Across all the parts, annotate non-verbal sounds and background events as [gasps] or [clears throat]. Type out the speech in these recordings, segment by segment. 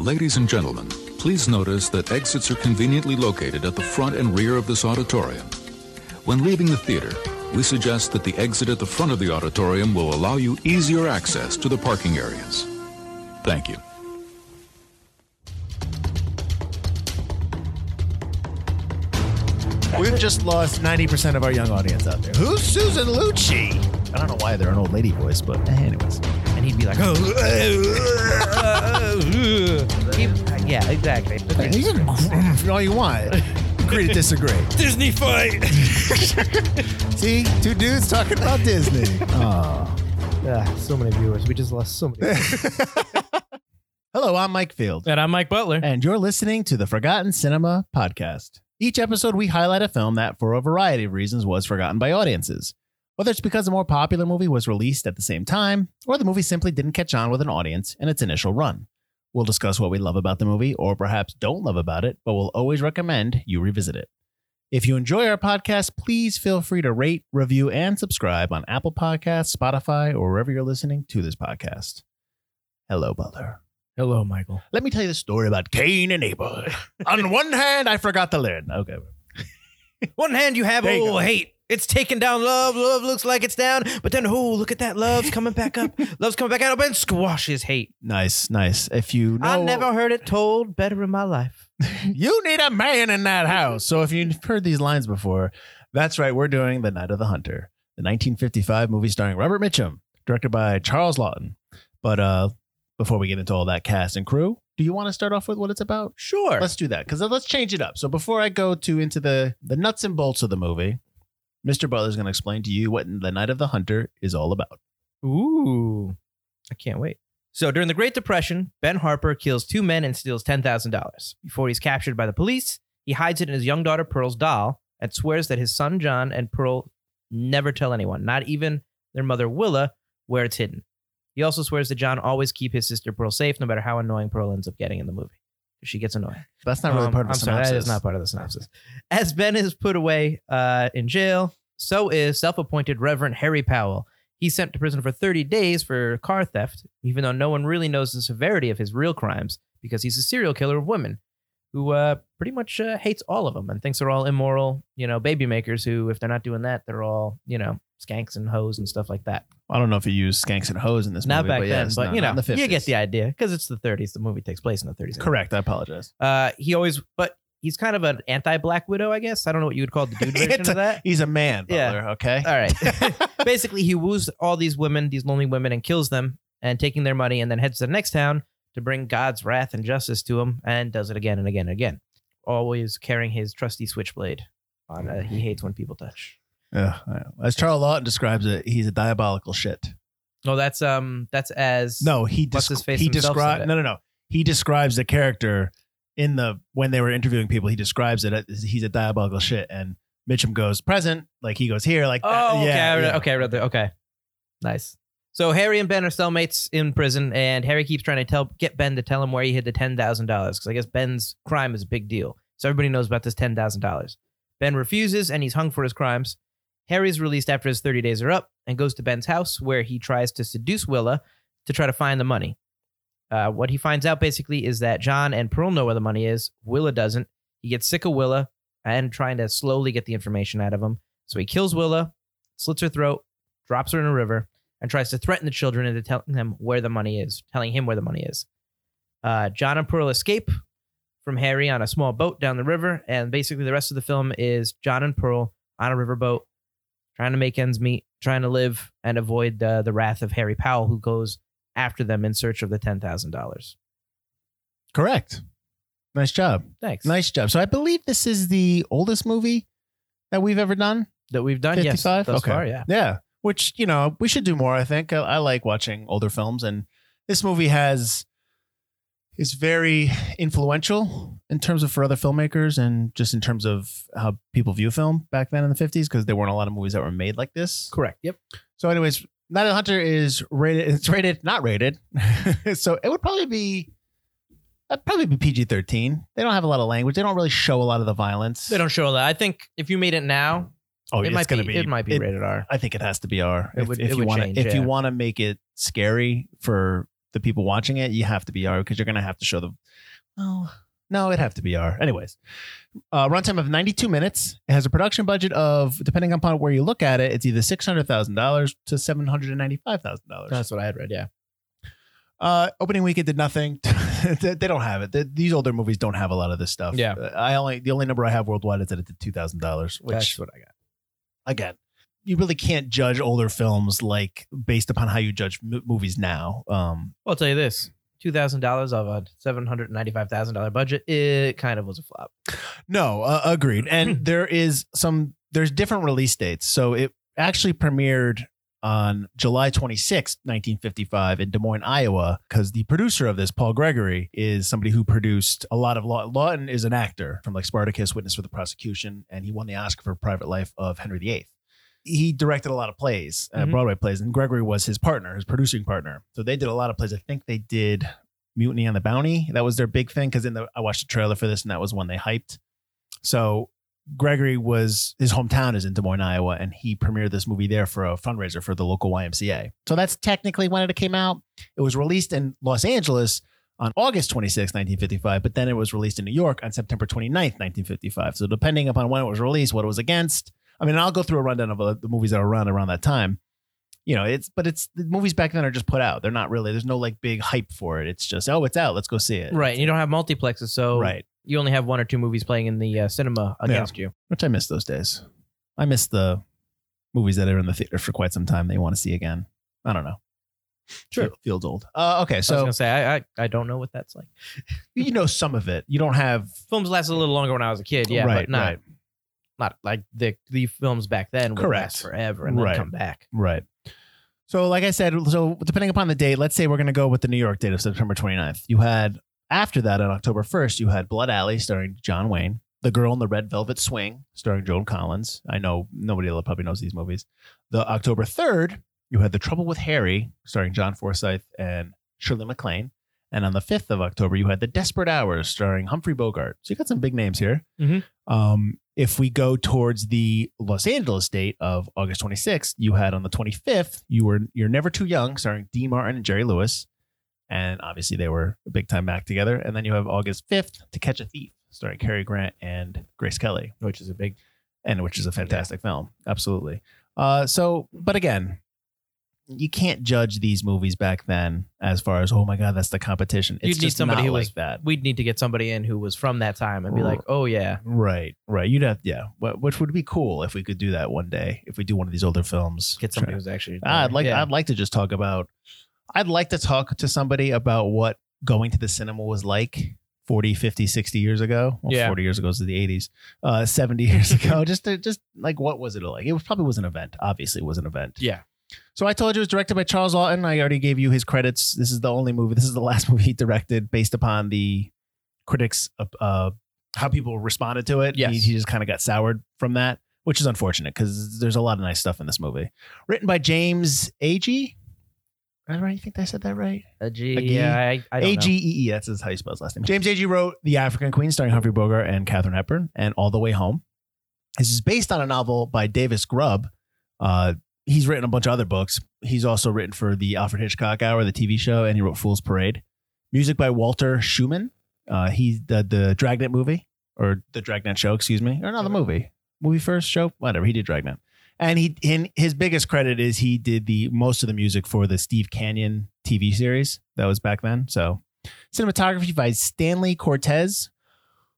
Ladies and gentlemen, please notice that exits are conveniently located at the front and rear of this auditorium. When leaving the theater, we suggest that the exit at the front of the auditorium will allow you easier access to the parking areas. Thank you. We've just lost 90% of our young audience out there. Who's Susan Lucci? I don't know why they're an old lady voice, but eh, anyways. And he'd be like, [laughs] oh, eh, eh, eh. Keep- yeah, exactly. But You can all you want. Agree to disagree. [laughs] Disney fight. [laughs] See, two dudes talking about Disney. Oh. Ah, so many viewers. We just lost so many. [laughs] Hello, I'm Mike Field, And I'm Mike Butler. and you're listening to the Forgotten Cinema Podcast. Each episode, we highlight a film that, for a variety of reasons, was forgotten by audiences. Whether it's because a more popular movie was released at the same time, or the movie simply didn't catch on with an audience in its initial run. We'll discuss what we love about the movie, or perhaps don't love about it, but we'll always recommend you revisit it. If you enjoy our podcast, please feel free to rate, review, and subscribe on Apple Podcasts, Spotify, or wherever you're listening to this podcast. Hello, Butler. Hello, Michael. Let me tell you the story about Cain and Abel. [laughs] On one hand, I forgot to learn. Okay. [laughs] One hand you have There you oh go. hate. It's taken down love. Love looks like it's down, but then oh look at that. Love's coming back up. [laughs] Love's coming back up and squashes hate. Nice, nice. If you know, I never heard it told better in my life. [laughs] you need a man in that house. So if you've heard these lines before, that's right. We're doing The Night of the Hunter, the 1955 movie starring Robert Mitchum, directed by Charles Laughton. But uh, before we get into all that cast and crew, do you want to start off with what it's about? Sure. Let's do that because let's change it up. So before I go to into the the nuts and bolts of the movie, Mr. Butler's going to explain to you what The Night of the Hunter is all about. Ooh, I can't wait. So during the Great Depression, Ben Harper kills two men and steals $10,000. Before he's captured by the police, he hides it in his young daughter Pearl's doll and swears that his son John and Pearl never tell anyone, not even their mother Willa, where it's hidden. He also swears that John always keep his sister Pearl safe, no matter how annoying Pearl ends up getting in the movie. She gets annoying. That's not really Um, part of the I'm sorry, synopsis. that is not part of the synopsis. As Ben is put away uh, in jail, so is self-appointed Reverend Harry Powell. He's sent to prison for 30 days for car theft, even though no one really knows the severity of his real crimes because he's a serial killer of women who uh, pretty much uh, hates all of them and thinks they're all immoral, you know, baby makers who, if they're not doing that, they're all, you know, skanks and hoes and stuff like that. I don't know if you use skanks and hoes in this Not movie, back but then, yes, but no, you not know, in the 50s. you get the idea because it's the 30s. The movie takes place in the 30s. anyway. Correct. I apologize. Uh, he always, but he's kind of an anti-Black Widow, I guess. I don't know what you would call the dude [laughs] version of that. He's a man, Yeah. Butler, okay? All right. [laughs] [laughs] Basically, he woos all these women, these lonely women, and kills them, and taking their money, and then heads to the next town to bring God's wrath and justice to him, and does it again and again and again, always carrying his trusty switchblade. On uh, he hates when people touch. Yeah, As Charles Laughton describes it, he's a diabolical shit. No, that's um, that's as No, he What's his face he describes no, no, no. He describes the character in the when they were interviewing people. He describes it as he's a diabolical shit, and Mitchum goes present, like he goes here, like Oh, uh, okay, yeah, I read, yeah. okay, I read the, okay, nice. So Harry and Ben are cellmates in prison, and Harry keeps trying to tell get Ben to tell him where he hid the ten thousand dollars because I guess Ben's crime is a big deal, so everybody knows about this ten thousand dollars. Ben refuses, and he's hung for his crimes. Harry's released after his thirty days are up, and goes to Ben's house where he tries to seduce Willa to try to find the money. Uh, what he finds out basically is that John and Pearl know where the money is. Willa doesn't. He gets sick of Willa and trying to slowly get the information out of him. So he kills Willa, slits her throat, drops her in a river, and tries to threaten the children into telling them where the money is, telling him where the money is. Uh, John and Pearl escape from Harry on a small boat down the river, and basically the rest of the film is John and Pearl on a riverboat, trying to make ends meet, trying to live and avoid uh, the wrath of Harry Powell, who goes after them in search of the ten thousand dollars. Correct. Nice job. Thanks. Nice job. So I believe this is the oldest movie that we've ever done. that we've done. Yes, 55? thus Okay. far, yeah. Yeah. Which, you know, we should do more, I think. I, I like watching older films and this movie has is very influential in terms of for other filmmakers and just in terms of how people view film back then in the 50s because there weren't a lot of movies that were made like this. Correct. Yep. So anyways, Night of the Hunter is rated it's rated not rated. [laughs] so it would probably be that'd probably be PG-13. They don't have a lot of language. They don't really show a lot of the violence. They don't show that. I think if you made it now, Oh, it it's might gonna be, be It might be it- rated R. I think it has to be R. It if, would- if it you want to if you want to make it scary for the people watching it, you have to be R because you're gonna have to show them. Oh no, it'd have to be R. Anyways, uh, runtime of 92 minutes. It has a production budget of, depending upon where you look at it, it's either six hundred thousand dollars to seven hundred and ninety-five thousand dollars. That's what I had read. Yeah. Uh, opening week it did nothing. [laughs] they don't have it. They- these older movies don't have a lot of this stuff. Yeah. Uh, I only the only number I have worldwide is that it did two thousand dollars, which That's what I got. again, you really can't judge older films like based upon how you judge m- movies now. Um, Well, I'll tell you this: two thousand dollars of a seven hundred ninety-five thousand dollar budget. It kind of was a flop. no, uh, agreed. And [clears throat] there is some there's different release dates. So it actually premiered on July 26, 1955 in Des Moines, Iowa, because the producer of this, Paul Gregory, is somebody who produced a lot of Law- Laughton is an actor from like Spartacus, Witness for the Prosecution, and he won the Oscar for Private Life of Henry VIII. He directed a lot of plays, uh, Mhm. Broadway plays, and Gregory was his partner, his producing partner. So they did a lot of plays. I think they did Mutiny on the Bounty. That was their big thing because in the I watched the trailer for this, and that was one they hyped. So Gregory was his hometown is in Des Moines, Iowa, and he premiered this movie there for a fundraiser for the local YMCA. So that's technically when it came out. It was released in Los Angeles on August 26, 1955, but then it was released in New York on September 29th, 1955. So depending upon when it was released, what it was against. I mean, I'll go through a rundown of uh, the movies that were around around that time. You know, it's but it's the movies back then are just put out. They're not really. There's no like big hype for it. It's just oh, it's out. Let's go see it. Right. And you don't have multiplexes, so Right. you only have one or two movies playing in the uh, cinema against you. which I miss those days. I miss the movies that are in the theater for quite some time. They want to see again. I don't know. Sure. Feel- feels old. Uh, okay, So I was so gonna say I, I I don't know what that's like. [laughs] you know some of it. You don't have Films lasted a little longer when I was a kid, yeah, right, but not right, not like the the films back then would Correct. last forever and then Right. come back. right. So, like I said, so depending upon the date, let's say we're going to go with the New York date of September 29th. You had after that on October 1st, you had Blood Alley starring John Wayne, The Girl in the Red Velvet Swing starring Joan Collins. I know nobody probably knows these movies. The October 3rd, you had The Trouble with Harry starring John Forsythe and Shirley MacLaine. And on the 5th of October, you had The Desperate Hours starring Humphrey Bogart. So you got some big names here. Mhm. Um, if we go towards the Los Angeles date of August 26th, you had on the 25th, you were You're Never Too Young starring Dean Martin and Jerry Lewis. And obviously they were a big time back together. And then you have August 5th, To Catch a Thief starring Cary Grant and Grace Kelly Which is a big and which is a fantastic film. Absolutely. Uh, so, but again, you can't judge these movies back then as far as oh my god, that's the competition. It's You'd need just somebody not who like was- that. we'd need to get somebody in who was from that time and be like, oh yeah. Right, right. You'd have yeah, wh- which would be cool if we could do that one day. If we do one of these older films, Get somebody who's actually Ah, I'd like yeah. I'd like to just talk about. I'd like to talk to somebody about what going to the cinema was like 40, 50, 60 years ago. Well, Yeah. 40 years ago is the 80s. Uh, 70 years [laughs] ago. just to, just like what was it like? It was probably was an event. Obviously, it was an event. Yeah. So I told you it was directed by Charles Laughton. I already gave you his credits. This is the only movie. This is the last [laughs] movie he directed based upon the critics uh, uh how people responded to it. Yes. He, he just kind of got soured from that, which is unfortunate because there's a lot of nice stuff in this movie. Written by James Agee. Right? I think I said that right. A G, A G? yeah, I, I A don't G. E E. That's his- how you spell his last name. James Agee wrote The African Queen, starring Humphrey Bogart and Katharine Hepburn, and All the Way Home. This is based on a novel by Davis Grubb. Uh, he's written a bunch of other books. He's also written for the Alfred Hitchcock Hour, the TV show, and he wrote Fool's Parade. Music by Walter Schumann. Uh, he did the Dragnet movie or the Dragnet show, excuse me, or not the movie, movie first show, whatever. He did Dragnet, and he in his biggest credit is he did the most of the music for the Steve Canyon TV series that was back then. So cinematography by Stanley Cortez,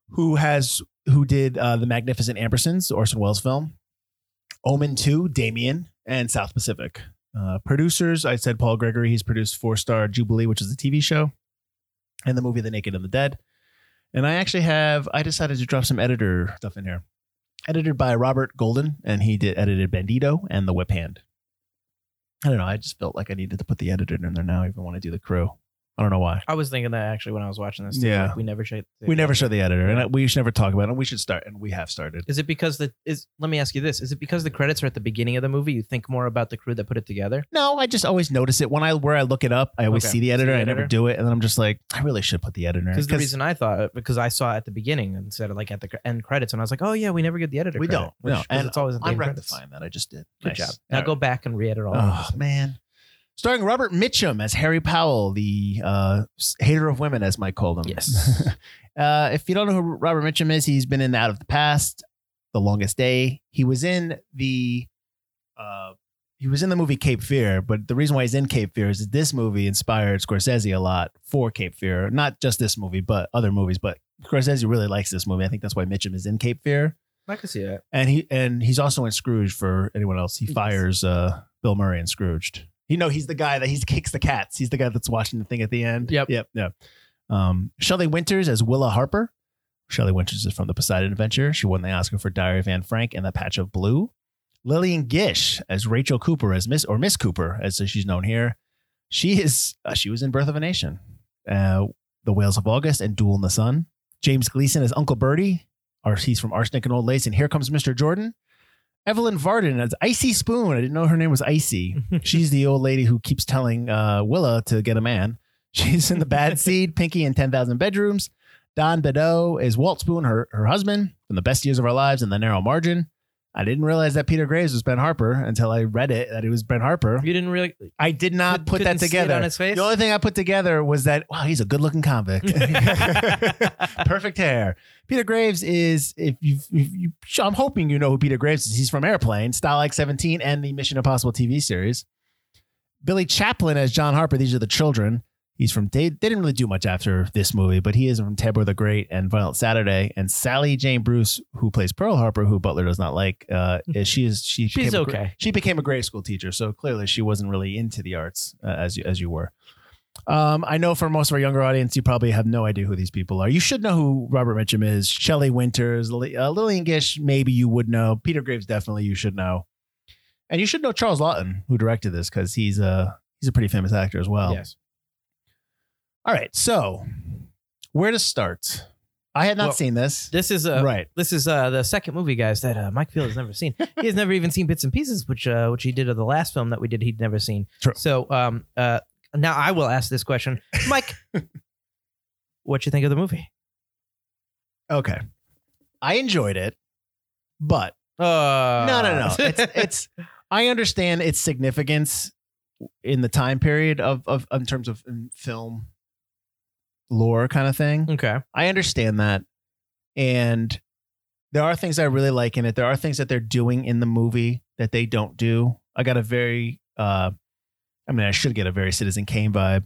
who has who did uh, the Magnificent Ambersons, Orson Welles film, Omen Two, Damien, and South Pacific. Uh, producers, I said Paul Gregory. He's produced Four Star Jubilee, which is a TV show, and the movie The Naked and the Dead. And I actually have I decided to drop some editor stuff in here. Edited by Robert Golden, and he did edited Bandido and The Whip Hand. I don't know. I just felt like I needed to put the editor in there now, I even when I do the crew. I don't know why. I was thinking that actually when I was watching this. too, Yeah. like, we never showed. We never show the editor, and we should never talk about it. And We should start, and we have started. Is it because the is? Let me ask you this: Is it because the credits are at the beginning of the movie? You think more about the crew that put it together? No, I just always notice it when I where I look it up. I always Okay. see the editor. See the I never do it, and then I'm just like, I really should put the editor. Because the reason I thought because I saw it at the beginning instead of like at the end credits, and I was like, oh yeah, we never get the editor. we credit, don't. which- no, and it's always at the I'm end credits. rectifying that. I just did. Good Nice. job. All Now right. go back and re-edit all. Oh man, Starring Robert Mitchum as Harry Powell, the uh, hater of women, as Mike called him. Yes. [laughs] uh, if you don't know who Robert Mitchum is, he's been in Out of the Past, The Longest Day. He was in the uh, he was in the movie Cape Fear, but the reason why he's in Cape Fear is that this movie inspired Scorsese a lot for Cape Fear. Not just this movie, but other movies. But Scorsese really likes this movie. I think that's why Mitchum is in Cape Fear. I can see that. And he and he's also in Scrooge for anyone else. He fires uh, Bill Murray in Scrooged. You know, he's the guy that he kicks the cats. He's the guy that's watching the thing at the end. Yep. Yep. Yep. Um, Shelley Winters as Willa Harper. Shelley Winters is from the Poseidon Adventure. She won the Oscar for Diary of Anne Frank and The Patch of Blue. Lillian Gish as Rachel Cooper as Miss or Miss Cooper as she's known here. She is uh, she was in Birth of a Nation, uh, The Whales of August, and Duel in the Sun. James Gleason as Uncle Bertie. Or he's from Arsenic and Old Lace, and Here Comes Mr. Jordan. Evelyn Varden as Icy Spoon. I didn't know her name was Icy. [laughs] She's the old lady who keeps telling uh, Willa to get a man. She's in the Bad [laughs] Seed, Pinky, and 10,000 Bedrooms. Don Beddoe is Walt Spoon, her, her husband, from The Best Years of Our Lives and The Narrow Margin. I didn't realize that Peter Graves was Ben Harper until I read it that it was Ben Harper. You didn't really I did not Could- put that couldn't see it together. on his face? The only thing I put together was that wow, he's a good-looking convict. [laughs] Perfect hair. Peter Graves is if you, if you I'm hoping you know who Peter Graves is. He's from Airplane, Stalag 17, and the Mission Impossible TV series. Billy Chapin as John Harper. These are the children. He's from. They, they didn't really do much after this movie, but he is from Tobor the Great and Violent Saturday. And Sally Jane Bruce, who plays Pearl Harper, who Butler does not like, uh, is she is she She's became a okay. she became a grade school teacher, so clearly she wasn't really into the arts uh, as you as you were. Um, I know for most of our younger audience, you probably have no idea who these people are. You should know who Robert Mitchum is. Shelley Winters, uh, Lillian Gish, maybe you would know. Peter Graves, definitely you should know. And you should know Charles Laughton, who directed this, because he's a he's a pretty famous actor as well. yes. All right, so where to start? I had not Well, seen this. This is uh, right. This is uh, the second movie, guys, that uh, Mike Field has never seen. [laughs] He has never even seen bits and pieces, which uh, which he did of the last film that we did. He'd never seen. True. So um, uh, now I will ask this question, Mike. [laughs] what you think of the movie? Okay. I enjoyed it, but Uh, no, no, no. It's [laughs] it's. I understand its significance in the time period of of in terms of film lore kind of thing. okay. I understand that, and there are things I really like in it. There are things that they're doing in the movie that they don't do. I got a very, uh, I mean, I should get a very Citizen Kane vibe,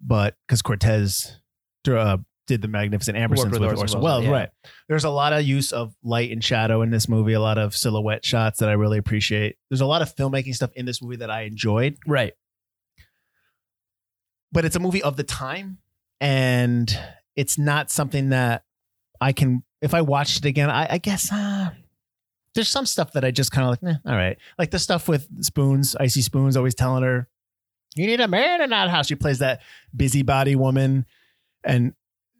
but because Cortez uh, did the Magnificent Ambersons with with, Orson Welles, yeah. right? There's a lot of use of light and shadow in this movie. A lot of silhouette shots that I really appreciate. There's a lot of filmmaking stuff in this movie that I enjoyed Right. but it's a movie of the time and it's not something that I can if I watched it again, I, I guess uh, there's some stuff that I just kind of like, eh, all right. Like the stuff with spoons, icy spoons, always telling her, You need a man in that house. She plays that busybody woman. And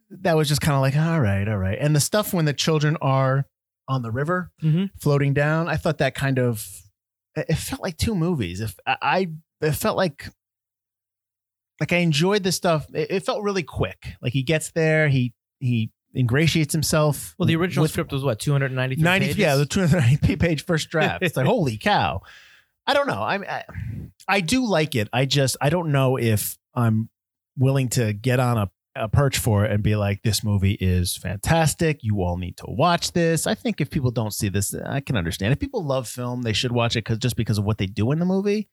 that was just kind of like, all right, all right. And the stuff when the children are on the river Mhm. floating down, I thought that kind of it felt like two movies. If I it felt like like I enjoyed this stuff. It, it felt really quick. Like he gets there, he he ingratiates himself. Well, the original with script was what 293 ninety, pages? yeah, the two hundred ninety [laughs] page first [laughs] draft. It's like holy cow. I don't know. I'm, I I do like it. I just I don't know if I'm willing to get on a, a perch for it and be like, this movie is fantastic. You all need to watch this. I think if people don't see this, I can understand. If people love film, they should watch it because just because of what they do in the movie.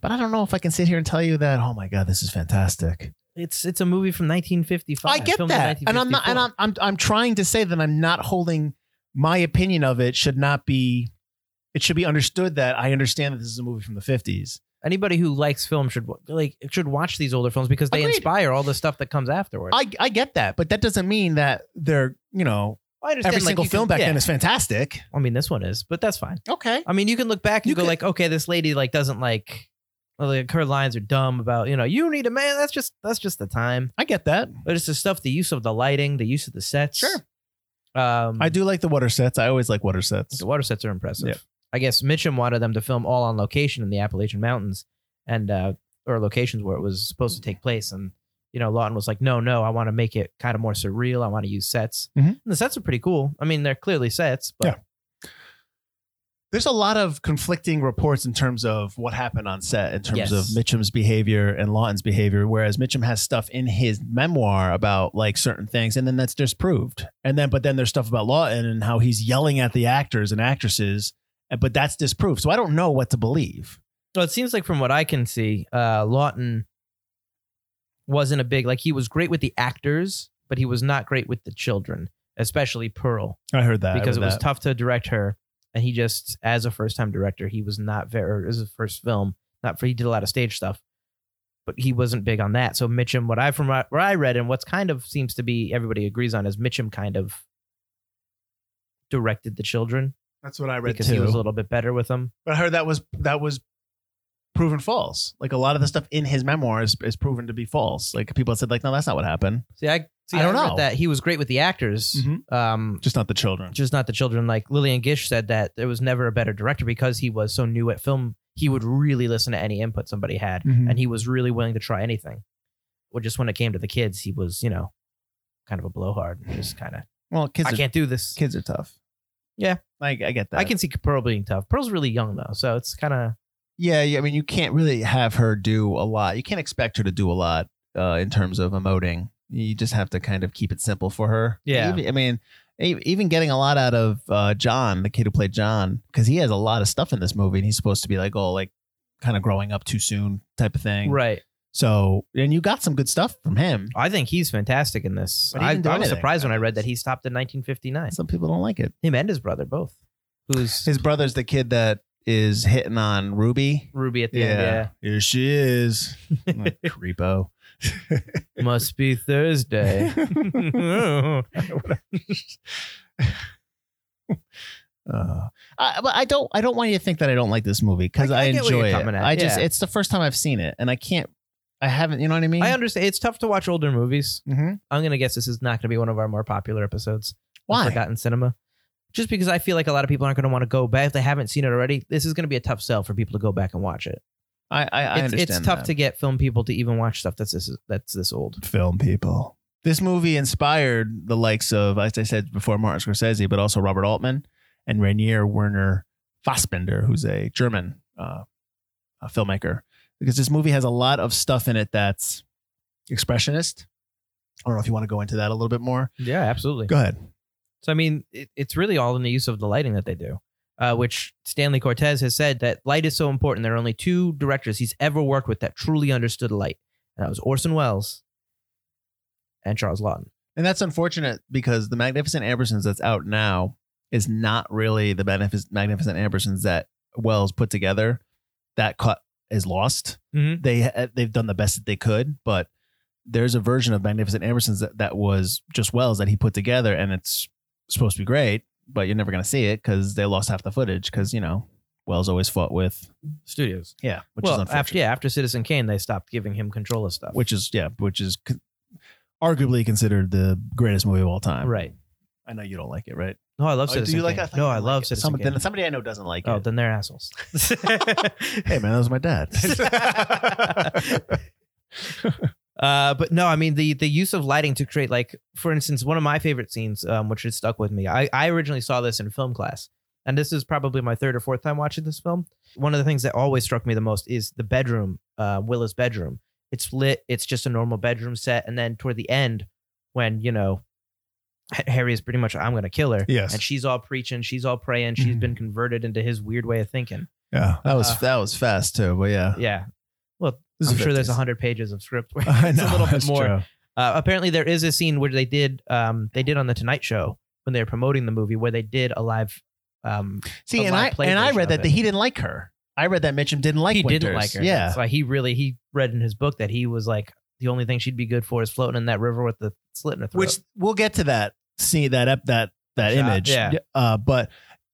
But I don't know if I can sit here and tell you that. Oh my god, this is fantastic. It's it's a movie from 1955. I get that, and I'm not, and I'm, I'm, I'm trying to say that I'm not holding my opinion of it should not be. It should be understood that I understand that this is a movie from the 50s. Anybody who likes film should like should watch these older films because they Agreed. inspire all the stuff that comes afterwards. I, I get that, but that doesn't mean that they're, you know, I understand every like, single film can- back yeah. then is fantastic. I mean, this one is, but that's fine. Okay. I mean, you can look back and You go could- like, okay, this lady like doesn't like, like her lines are dumb about you know you need a man. That's just that's just the time. I get that. But it's the stuff, the use of the lighting, the use of the sets. Sure. Um, I do like the water sets. I always like water sets. The water sets are impressive. Yeah. I guess Mitchum wanted them to film all on location in the Appalachian Mountains and uh, or locations where it was supposed to take place. And you know, Laughton was like, "No, no, I want to make it kind of more surreal. I want to use sets." Mhm. And the sets are pretty cool. I mean, they're clearly sets, but Yeah. There's a lot of conflicting reports in terms of what happened on set, in terms Yes. of Mitchum's behavior and Laughton's behavior. Whereas Mitchum has stuff in his memoir about like certain things, and then that's disproved. And then, but then there's stuff about Laughton and how he's yelling at the actors and actresses, but that's disproved. So I don't know what to believe. Well, it seems like from what I can see, uh, Laughton wasn't a big like he was great with the actors, but he was not great with the children, especially Pearl, I heard that because I it heard was that. tough to direct her. And he just, as a first time director, he was not very. It was his first film, not for he did a lot of stage stuff, but he wasn't big on that. So Mitchum, what I from what where I read and what's kind of seems to be everybody agrees on is Mitchum kind of directed the children That's what I read because too. he was a little bit better with them. But I heard that was that was proven false. Like a lot of the stuff in his memoir is, is proven to be false. Like people said, like, no, that's not what happened. See, I see, I don't know. that he was great with the actors. Mhm. Um, Just not the children. just not the children. Like Lillian Gish said that there was never a better director because he was so new at film. He would really listen to any input somebody had, Mhm. and he was really willing to try anything. Well, just when it came to the kids, he was, you know, kind of a blowhard. Just kind of, Well, kids I are, can't do this. kids are tough. Yeah. I, I get that. I can see Pearl being tough. Pearl's really young though, so it's kind of Yeah, yeah. I mean, you can't really have her do a lot. You can't expect her to do a lot uh, in terms of emoting. You just have to kind of keep it simple for her. Yeah. Even- I mean, even getting a lot out of uh, John, the kid who played John, because he has a lot of stuff in this movie, and he's supposed to be like, oh, like kind of growing up too soon type of thing. right. So, and you got some good stuff from him. I think he's fantastic in this. I, I was anything. surprised when I read that he stopped in 1959. Some people don't like it. Him and his brother both. Who's His brother's the kid that is hitting on Ruby. Ruby at the end? Yeah. Here she is. [laughs] Like, Creepo. [laughs] Must be Thursday. [laughs] [laughs] Uh, I, but I don't. I don't want you to think that I don't like this movie because I- I, I enjoy it. at, I just. yeah. It's the first time I've seen it, and I can't. I haven't. You know what I mean? I understand. It's tough to watch older movies. hmm I'm gonna guess this is not gonna be one of our more popular episodes. of Why? Forgotten Cinema. Just because I feel like a lot of people aren't gonna want to go back if they haven't seen it already. This is gonna be a tough sell for people to go back and watch it. I. I, I it's, understand. it's tough that. to get film people to even watch stuff that's this that's this old. film people. This movie inspired the likes of, as I said before, Martin Scorsese, but also Robert Altman and Rainer Werner Fassbinder, who's a German uh, a filmmaker. Because this movie has a lot of stuff in it that's expressionist. I don't know if you want to go into that a little bit more. Yeah, absolutely. Go ahead. So I mean, it, it's really all in the use of the lighting that they do. Uh, which Stanley Cortez has said that light is so important. There are only two directors he's ever worked with that truly understood light, and that was Orson Welles and Charles Laughton. And that's unfortunate because the Magnificent Ambersons that's out now is not really the Magnific- Magnificent Ambersons that Welles put together. That cut is lost. Mhm. They uh, they've done the best that they could, but there's a version of Magnificent Ambersons that, that was just Welles that he put together, and it's supposed to be great, but you're never gonna see it because they lost half the footage because you know Welles always fought with Studios. yeah, which is well, unfortunate. after yeah, after Citizen Kane, they stopped giving him control of stuff. which is yeah, which is c- arguably considered the greatest movie of all time. right? I know you don't like it, right? No, I love Oh, Citizen do you like Kane. it? thought no, you I didn't love like it. Citizen Some- Kane. then somebody I know doesn't like oh, it. Oh, then they're assholes. [laughs] [laughs] hey man, that was my dad. [laughs] Uh, but no, I mean the the use of lighting to create like, for instance, one of my favorite scenes, um, which has stuck with me. I, I originally saw this in film class, and this is probably my third or fourth time watching this film. One of the things that always struck me the most is the bedroom, uh, Willa's bedroom. It's lit. It's just a normal bedroom set, and then toward the end, when you know. Harry is pretty much, I'm going to kill her. Yes. And she's all preaching. She's all praying. She's Mhm. been converted into his weird way of thinking. yeah, that was Uh, that was fast too, but yeah, Yeah. Well, This is I'm sure there's 50s. 100 pages of script where [laughs] it's know a little bit more. Uh, apparently, there is a scene where they did um, they did on the Tonight Show when they were promoting the movie where they did a live. Um, See, a and I live play and I read of that he didn't like her. I read that Mitchum didn't like he Winters. didn't like her. Yeah, That's why he really he read in his book that he was like the only thing she'd be good for is floating in that river with the slit in her throat. which we'll get to that see that ep, that that Shot, image. yeah. Uh, but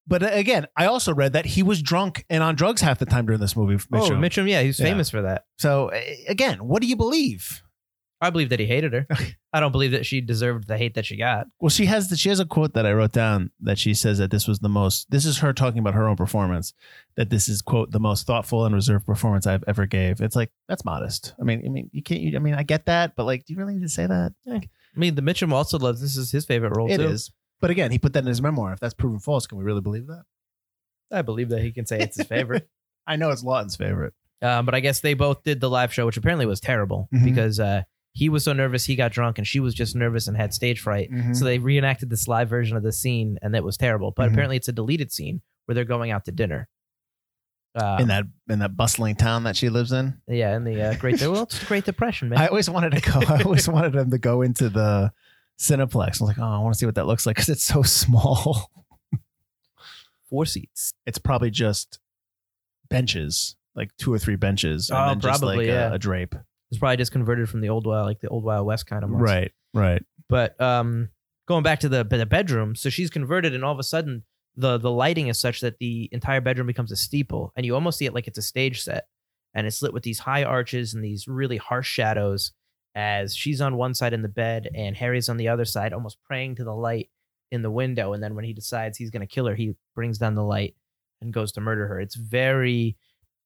but again, I also read that he was drunk and on drugs half the time during this movie. oh, Mitchum. Mitchum, yeah, he's Yeah. famous for that. So uh, again, what do you believe? I believe that he hated her. [laughs] I don't believe that she deserved the hate that she got. Well, she has the, she has a quote that I wrote down that she says that this was the most. This is her talking about her own performance. That this is quote the most thoughtful and reserved performance I've ever gave. It's like that's modest. I mean, I mean, you can't. You, I mean, I get that, but like, do you really need to say that? I mean, the Mitchum also loves this is his favorite role It too. is. But again, he put that in his memoir. If that's proven false, can we really believe that? I believe that he can say it's his favorite. [laughs] I know it's Laughton's favorite. um, but I guess they both did the live show, which apparently was terrible Mhm. because uh, he was so nervous he got drunk, and she was just nervous and had stage fright. Mhm. So they reenacted this live version of the scene, and it was terrible. But Mhm. apparently, it's a deleted scene where they're going out to dinner. Uh, in that in that bustling town that she lives in. yeah, in the uh, Great [laughs] well, it's Great Depression, man. I always wanted to go. I always [laughs] wanted them to go into the Cineplex. I was like, oh, I want to see what that looks like because it's so [laughs] small. Four seats. It's probably just benches, like two or three benches, and Oh, then just probably, like yeah. a, a drape. It's probably just converted from the old wild, like the old Wild West kind of ones. Right, right. But um, going back to the the bedroom, so she's converted, and all of a sudden the the lighting is such that the entire bedroom becomes a steeple, and you almost see it like it's a stage set, and it's lit with these high arches and these really harsh shadows. As she's on one side in the bed and Harry's on the other side, almost praying to the light in the window. And then when he decides he's going to kill her, he brings down the light and goes to murder her. It's very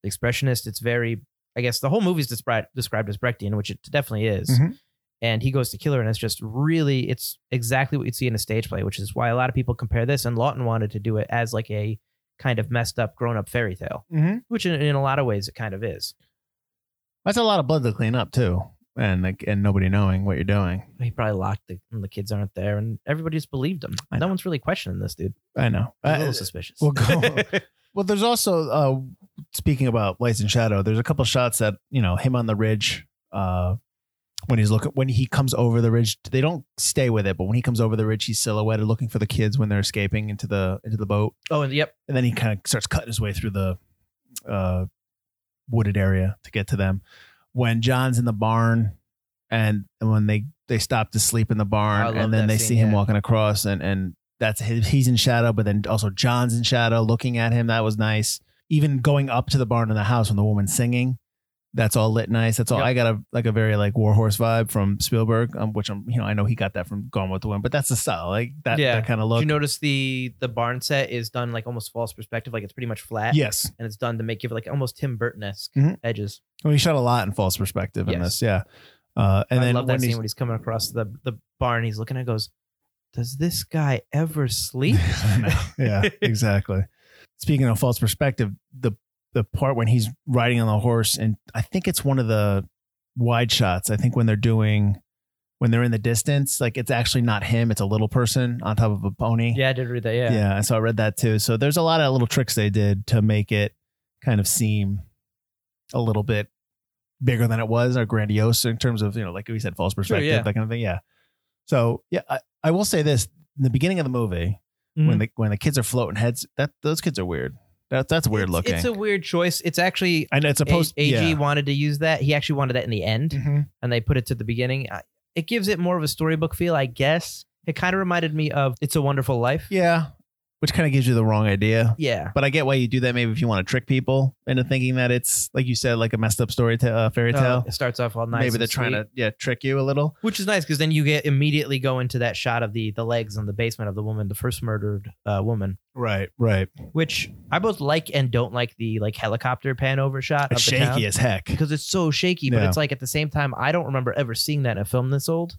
expressionist. It's very, I guess, the whole movie's described described as Brechtian, which it definitely is Mhm. and he goes to kill her and it's just really it's exactly what you'd see in a stage play which is why a lot of people compare this and laughton wanted to do it as like a kind of messed up grown-up fairy tale Mm-hmm. which in, in a lot of ways it kind of is That's a lot of blood to clean up too, and like and nobody knowing what you're doing. he probably locked the, and the kids aren't there and everybody just believed him no one's really questioning this dude I know. He's a little Uh, suspicious we'll go- [laughs] Well, there's also uh, speaking about lights and shadow. There's a couple shots that you know him on the ridge. Uh, when he's looking, when he comes over the ridge, they don't stay with it. But when he comes over the ridge, he's silhouetted looking for the kids when they're escaping into the into the boat, oh and yep and then he kind of starts cutting his way through the uh, wooded area to get to them. When John's in the barn, and, when they they stop to sleep in the barn, and then they scene, see him yeah. walking across, and and that's his, he's in shadow, but then also John's in shadow looking at him. That was nice. Even going up to the barn in the house when the woman's singing, that's all lit nice. That's all. Yep. I got a like a very like Warhorse vibe from Spielberg, um, which I'm you know I know he got that from Gone with the Wind, but that's the style like that Yeah. that kind of Did look. you notice the the barn set is done like almost false perspective like it's pretty much flat yes, and it's done to make give it like almost tim burton-esque Mhm. edges well, he shot a lot in false perspective in this. Yeah, uh, and i then love when that he's scene when he's coming across the the barn he's looking at it, goes does this guy ever [laughs] sleep yeah, [laughs] exactly. Speaking of false perspective, the the part when he's riding on the horse, and I think it's one of the wide shots. I think when they're doing when they're in the distance, like it's actually not him; it's a little person on top of a pony. Yeah, I did read that. Yeah. yeah. So I read that too. So there's a lot of little tricks they did to make it kind of seem a little bit bigger than it was or grandiose in terms of you know, like we said, false perspective, yeah. that kind of thing. Yeah. So yeah, I, I will say this: in the beginning of the movie, Mhm. when the when the kids are floating heads, that those kids are weird. That that's weird it's, looking. It's a weird choice. It's actually know it's supposed. A- AG yeah. wanted to use that. He actually wanted that in the end, Mhm. and they put it to the beginning. It gives it more of a storybook feel, I guess. It kind of reminded me of "It's a Wonderful Life." Yeah, which kind of gives you the wrong idea. Yeah. But I get why you do that. Maybe if you want to trick people into thinking that it's like you said, like a messed up story, ta- uh, fairy Uh, tale. it starts off all nice. Maybe they're trying sweet, to yeah trick you a little. which is nice because then you get immediately go into that shot of the the legs on the basement of the woman, the first murdered uh, woman. Right, right. Which I both like and don't like the like helicopter pan over shot It's of the town. shaky as heck. because it's so shaky. But Yeah. it's like at the same time, I don't remember ever seeing that in a film this old.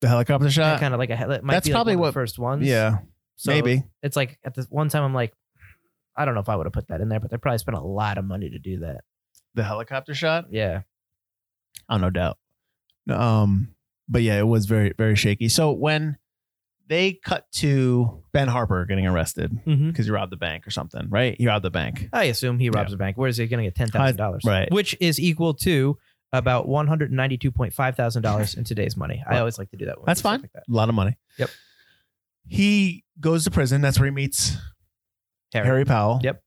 The helicopter shot. kind of like a hel- might that's like probably one of what- the first ones. yeah, So maybe. it's like at this one time I'm like, I don't know if I would have put that in there, but they probably spent a lot of money to do that. The helicopter shot. Yeah. Oh, no doubt. Um, but yeah, it was very, very shaky. So when they cut to Ben Harper getting arrested Mm-hmm. because he robbed the bank or something, right? He robbed the bank. I assume he robs a bank. Where is he going to get ten thousand dollars? Right. Which is equal to about one hundred ninety-two point five thousand dollars in today's money. I always like to do that. That's fine. Like that. A lot of money. Yep. He goes to prison. That's where he meets Harry. Harry, Powell. Yep.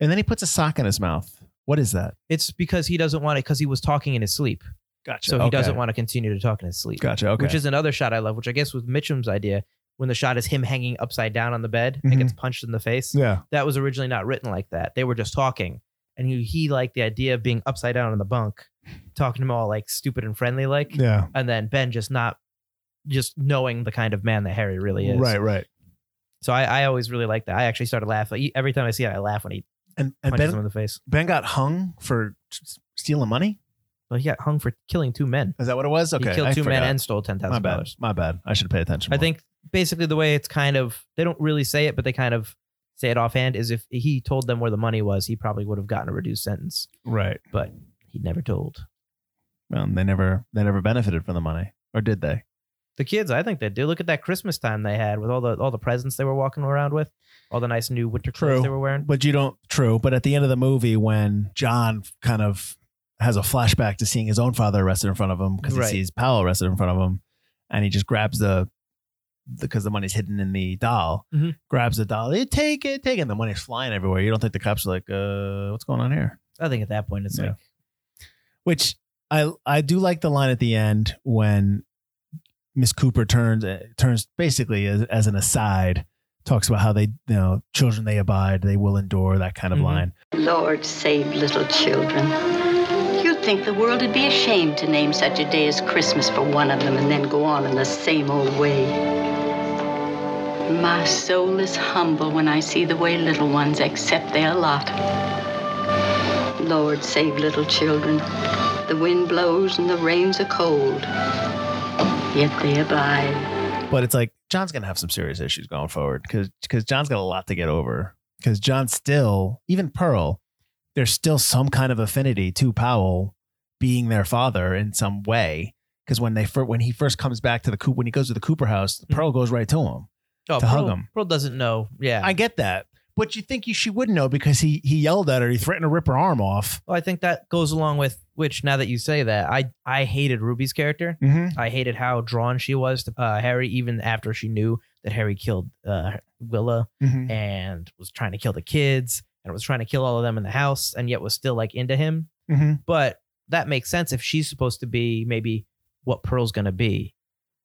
And then he puts a sock in his mouth. What is that? It's because he doesn't want it because he was talking in his sleep, Gotcha. so he Okay. doesn't want to continue to talk in his sleep. Gotcha. Okay. Which is another shot I love, which I guess was Mitchum's idea. When the shot is him hanging upside down on the bed and Mhm. gets punched in the face. yeah. that was originally not written like that. They were just talking, and he, he liked the idea of being upside down on the bunk, talking to him all like stupid and friendly, like, Yeah. and then Ben just not, just knowing the kind of man that Harry really is. Right. Right. So I, I always really like that. I actually started laughing every time I see it. I laugh when he And and punches Ben him in the face. Ben got hung for stealing money. Well, he got hung for killing two men. Is that what it was? Okay. he killed I two men and stole ten my bad. dollars. My bad. I should pay attention. I more. think basically the way it's kind of they don't really say it, but they kind of say it offhand, is if he told them where the money was, he probably would have gotten a reduced sentence. Right. But he never told. Well, they never they never benefited from the money, or did they? The kids, I think they do. Look at that Christmas time they had with all the all the presents they were walking around with, all the nice new winter clothes True. they were wearing. But you don't. True. But at the end of the movie, when John kind of has a flashback to seeing his own father arrested in front of him because Right. he sees Powell arrested in front of him, and he just grabs the because the money's hidden in the doll, Mhm. grabs the doll. They take it, take it. And the money's flying everywhere. You don't think the cops are like, uh, what's going on here? I think at that point it's Yeah. like Which I I do like the line at the end when Miss Cooper turns uh, turns basically as, as an aside talks about how they you know children they abide they will endure that kind of Mhm. line. Lord save little children. You'd think the world would be ashamed to name such a day as Christmas for one of them and then go on in the same old way. My soul is humble when I see the way little ones accept their lot. Lord save little children. The wind blows and the rains are cold, yet they abide. But it's like John's gonna have some serious issues going forward because because John's got a lot to get over because John still even Pearl there's still some kind of affinity to Powell being their father in some way because when they fir- when he first comes back to the coop when he goes to the Cooper house mm-hmm. Pearl goes right to him. oh, To hug him. Pearl doesn't know. Yeah. I get that. But you think she wouldn't know because he he yelled at her, he threatened to rip her arm off. well, I think that goes along with which now that you say that, I I hated Ruby's character. Mm-hmm. I hated how drawn she was to uh, Harry, even after she knew that Harry killed uh, Willa Mm-hmm. and was trying to kill the kids and was trying to kill all of them in the house, and yet was still like into him. Mm-hmm. But that makes sense if she's supposed to be maybe what Pearl's going to be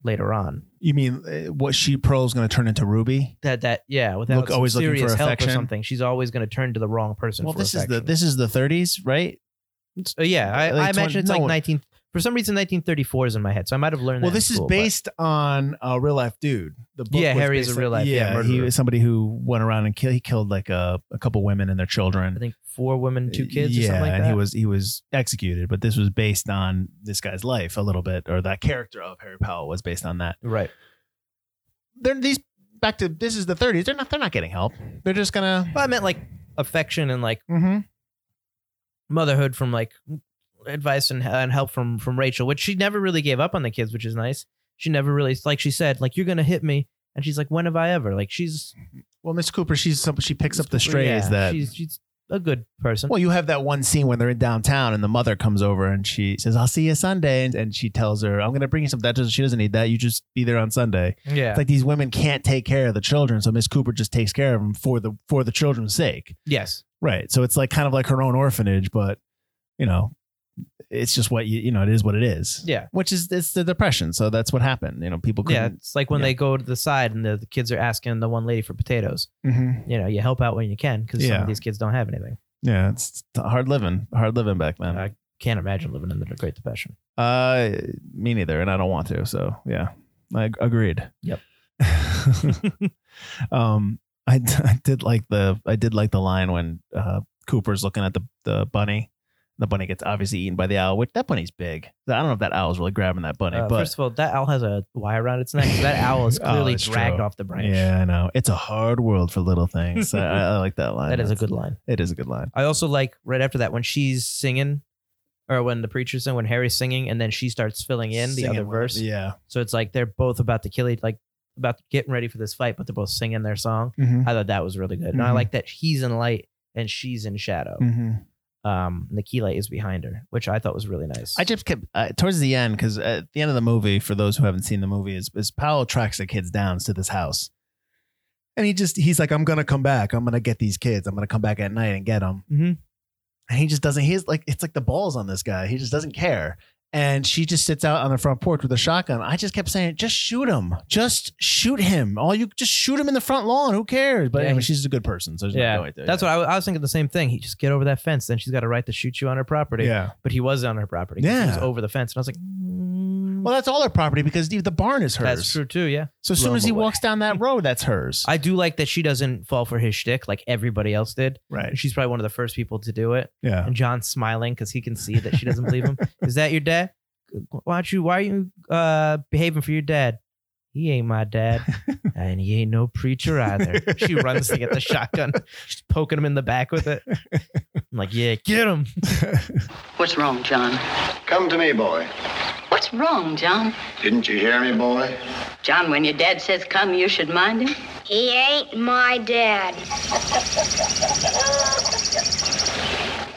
later on. You mean uh, what she Pearl's going to turn into Ruby? That that yeah, without Look- some always looking for serious help affection. or something, she's always going to turn to the wrong person. Well, for this is the this is the 30s, right? Uh, yeah, I, like I imagine 20 it's like no. 19. For some reason, 1934 is in my head, so I might have learned. Well, that in this is school, but- based on a real life dude. The book Yeah, was Harry is based a real life. yeah, Yeah, he murderer. was somebody who went around and killed. He killed like a, a couple women and their children. I think four women, two kids, Yeah, or something like and that. he was he was executed. But this was based on this guy's life a little bit, or that character of Harry Powell was based on that. right. They're these back to this is the 30s. They're not they're not getting help. They're just gonna. But I meant like affection and like Mm-hmm. motherhood from like advice and, and help from from Rachel, which she never really gave up on the kids, which is nice. She never really like she said like you're gonna hit me, and she's like when have I ever like she's Well, Miss Cooper, she's some, she picks up the strays yeah, that. she's she's a good person. well, you have that one scene when they're in downtown and the mother comes over and she says, "I'll see you Sunday," and, and she tells her, "I'm going to bring you something." That doesn't, she doesn't need that. You just be there on Sunday. yeah, It's like these women can't take care of the children, so Miss Cooper just takes care of them for the for the children's sake. yes, Right. So it's like kind of like her own orphanage, but you know, it's just what you you know, it is what it is. yeah. Which is it's the depression. So that's what happened. You know, people Yeah, couldn't. it's like when yeah. they go to the side and the, the kids are asking the one lady for potatoes. Mhm. You know, you help out when you can because some Yeah. of these kids don't have anything. Yeah, it's hard living, hard living back then. I can't imagine living in the Great Depression. Uh, me neither, and I don't want to. So yeah, I ag- agreed. Yep. [laughs] um, I, d- [laughs] I did like the I did like the line when uh, Cooper's looking at the the bunny. The bunny gets obviously eaten by the owl. Which that bunny's big. I don't know if that owl's really grabbing that bunny, Uh, but first of all, that owl has a wire around its neck. That owl is [laughs] Oh, clearly dragged true. off the branch. yeah, I know it's a hard world for little things. I, I like that line. that is a good line. It is a good line. I also like right after that when she's singing, or when the preacher's singing, when Harry's singing, and then she starts filling in the Singing other with- verse. Yeah. So it's like they're both about to kill each, like about getting ready for this fight, but they're both singing their song. Mm-hmm. I thought that was really good, and I Mhm. like that he's in light and she's in shadow. Mm-hmm. Um, and the key light is behind her, which I thought was really nice. I just kept uh, towards the end because at the end of the movie, for those who haven't seen the movie, is, is Powell tracks the kids down to this house, and he just he's like, "I'm gonna come back. I'm gonna get these kids. I'm gonna come back at night and get them." Mhm. And he just doesn't. He's like, it's like the balls on this guy. He just doesn't care. And she just sits out on the front porch with a shotgun. I just kept saying, just shoot him. Just shoot him. All you just shoot him in the front lawn. Who cares? But Yeah, anyway, she's a good person, so there's yeah, no right there. that's what I, was- I was thinking. The same thing. He just get over that fence, then she's got a right to shoot you on her property. Yeah. but he was on her property. 'cause he was over the fence, and I was like, mm, Well, that's all her property because the the barn is hers. that's true too. Yeah. So as Blow soon as him he away. walks down that road, that's hers. I do like that she doesn't fall for his shtick like everybody else did. right. She's probably one of the first people to do it. Yeah. And John's smiling because he can see that she doesn't believe him. [laughs] Is that your dad? Why don't you? Why are you uh, behaving for your dad? He ain't my dad. [laughs] And he ain't no preacher either. she runs to get the shotgun. She's poking him in the back with it. I'm like, yeah, get him. [laughs] What's wrong, John? Come to me, boy. What's wrong, John? Didn't you hear me, boy? John, when your dad says come, you should mind him. He ain't my dad.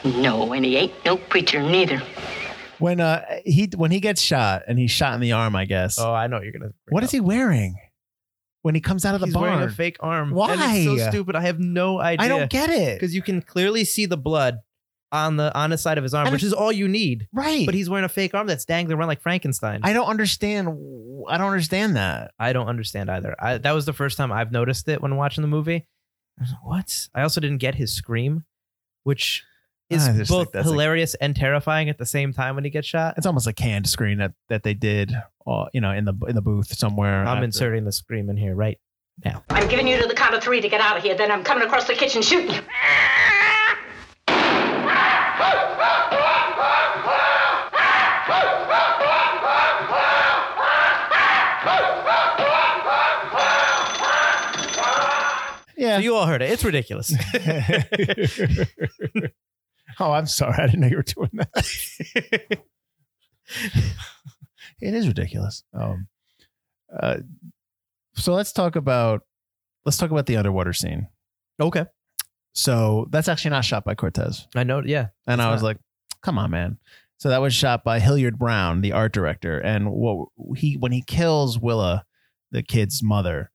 No, and he ain't no preacher neither. When uh he when he gets shot and he's shot in the arm, I guess. Oh, I know what you're gonna. what is he wearing when he comes out of the He's barn? wearing a fake arm. Why? And it's so stupid. I have no idea. I don't get it. because you can clearly see the blood on the on the side of his arm, And which is all you need. Right. But he's wearing a fake arm that's dangling around like Frankenstein. I don't understand. I don't understand that. I don't understand either. I, that was the first time I've noticed it when watching the movie. I was like, what? I also didn't get his scream, which is I just both think that's like- hilarious and terrifying at the same time when he gets shot. It's almost a canned screen that that they did, uh, you know, in the in the booth somewhere. I'm after. inserting the scream in here right now. I'm giving you to the count of three to get out of here. Then I'm coming across the kitchen shooting you. Yeah. So you all heard it. It's ridiculous. [laughs] [laughs] oh, I'm sorry. I didn't know you were doing that. [laughs] it is ridiculous. Um, uh, so let's talk about let's talk about the underwater scene. okay. So that's actually not shot by Cortez, I know. Yeah. and I was not. like, "Come on, man." So that was shot by Hilliard Brown, the art director, and what he when he kills Willa, the kid's mother.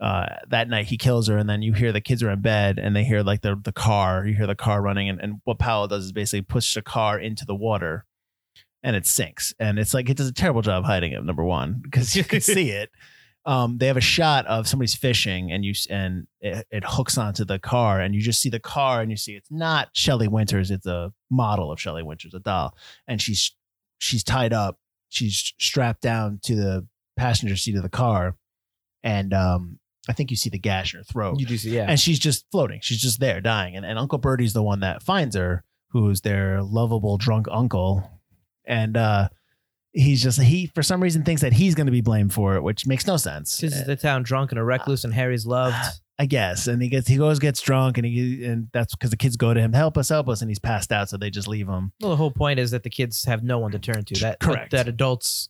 Uh, that night he kills her, and then you hear the kids are in bed, and they hear like the the car. You hear the car running, and, and what Powell does is basically push the car into the water, and it sinks. And it's like it does a terrible job hiding it. Number one, because you can see it. [laughs] Um, they have a shot of somebody's fishing, and you and it, it hooks onto the car, and you just see the car, and you see it's not Shelley Winters, it's a model of Shelley Winters, a doll, and she's she's tied up, she's strapped down to the passenger seat of the car, and um, I think you see the gash in her throat, You do see. Yeah. and she's just floating, she's just there dying, and, and Uncle Birdie's the one that finds her, who's their lovable drunk uncle, and uh, he's just he for some reason thinks that he's going to be blamed for it, which makes no sense. This is the town drunk and a recluse, and Harry's loved. [sighs] I guess. And he gets he goes gets drunk and he and that's because the kids go to him, help us, help us, and he's passed out, so they just leave him. Well, the whole point is that the kids have no one to turn to. That Correct. That adults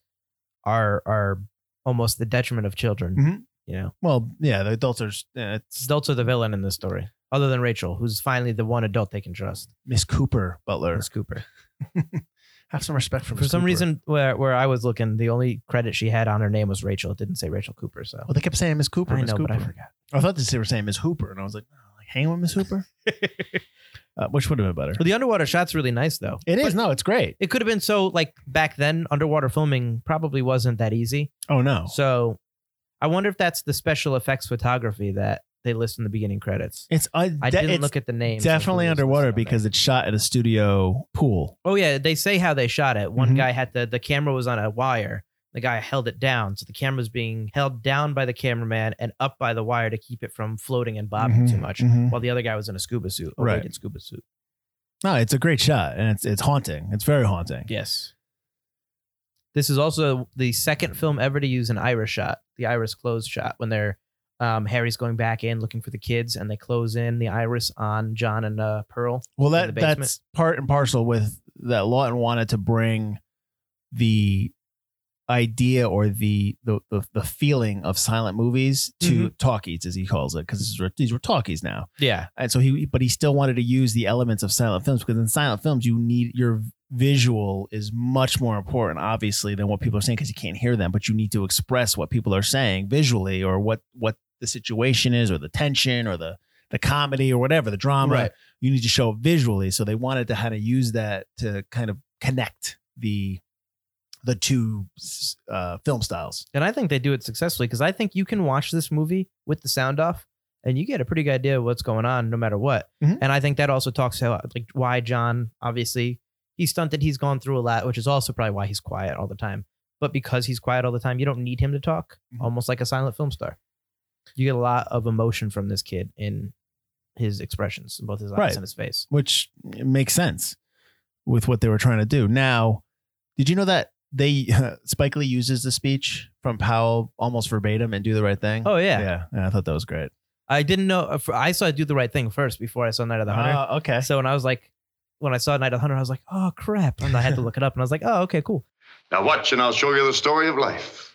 are are almost the detriment of children. Mhm. You know, Well, yeah, the adults are uh, it's adults are the villain in this story, other than Rachel, who's finally the one adult they can trust. Miss Cooper Butler. Miss Cooper. [laughs] Have some respect for For Miss some Cooper. reason, where where I was looking, the only credit she had on her name was Rachel. It didn't say Rachel Cooper. So Well, they kept saying Miss Cooper. I Miss know, Cooper. but I forgot. I thought they were saying Miss Hooper, and I was like, oh, like hanging with Miss Hooper, [laughs] uh, which would have been better. But the underwater shot's really nice, though. It is no, it's great. It could have been so like back then. Underwater filming probably wasn't that easy. Oh no, So I wonder if that's the special effects photography that they list in the beginning credits. it's uh, I didn't it's look at the names. definitely of who was underwater listed on there. because it's shot at a studio pool. Oh yeah, they say how they shot it. One Mhm. guy had the the camera was on a wire. The guy held it down, so the camera was being held down by the cameraman and up by the wire to keep it from floating and bobbing Mhm, too much. mhm. While the other guy was in a scuba suit, a Right. weighted scuba suit. No, it's a great shot, and it's it's haunting. It's very haunting. Yes. This is also the second film ever to use an iris shot, the iris close shot, when they're um, Harry's going back in looking for the kids, and they close in the iris on John and uh, Pearl. Well, that that's part and parcel with that. Laughton wanted to bring the idea or the the the, the feeling of silent movies to talkies, as he calls it, because these were talkies now. Yeah, And so he, but he still wanted to use the elements of silent films because in silent films you need your visual is much more important, obviously, than what people are saying because you can't hear them. But you need to express what people are saying visually or what what the situation is or the tension or the the comedy or whatever the drama. Right. You need to show it visually. So they wanted to kind of use that to kind of connect the the two uh, film styles. and I think they do it successfully because I think you can watch this movie with the sound off, and you get a pretty good idea of what's going on, no matter what. Mhm. And I think that also talks about like why John obviously he's stunted, he's gone through a lot, which is also probably why he's quiet all the time. But because he's quiet all the time, you don't need him to talk, Mhm. almost like a silent film star. You get a lot of emotion from this kid in his expressions, in both his eyes Right. and his face. which makes sense with what they were trying to do. Now, did you know that they [laughs] Spike Lee uses the speech from Powell almost verbatim and do the right thing? Oh yeah. yeah, yeah. I thought that was great. I didn't know. uh, I saw Do the Right Thing first before I saw Night of the Hunter. Uh, okay. So when I was like, when I saw Night of the Hunter, I was like, oh crap, and I had to look it up, and I was like, oh okay, cool. [laughs] Now watch and I'll show you the story of life.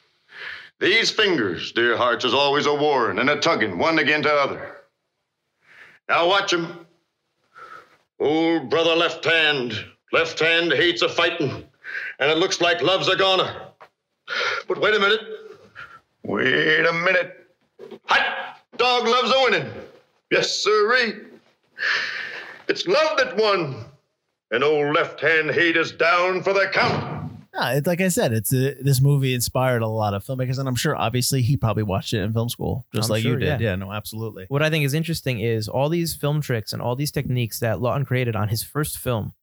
These fingers, dear hearts, is always a warring and a tugging one against the other. Now watch 'em. Old brother left hand, left hand hates a fighting, and it looks like love's a goner. But wait a minute. Wait a minute. Hot dog loves a winning. Yes, sirree. It's love that won. And old left hand hate is down for the count. Yeah, it's like I said, it's a, this movie inspired a lot of filmmakers, and I'm sure obviously he probably watched it in film school, just I'm like you did. yeah. Yeah. no, absolutely. What I think is interesting is all these film tricks and all these techniques that Laughton created on his first film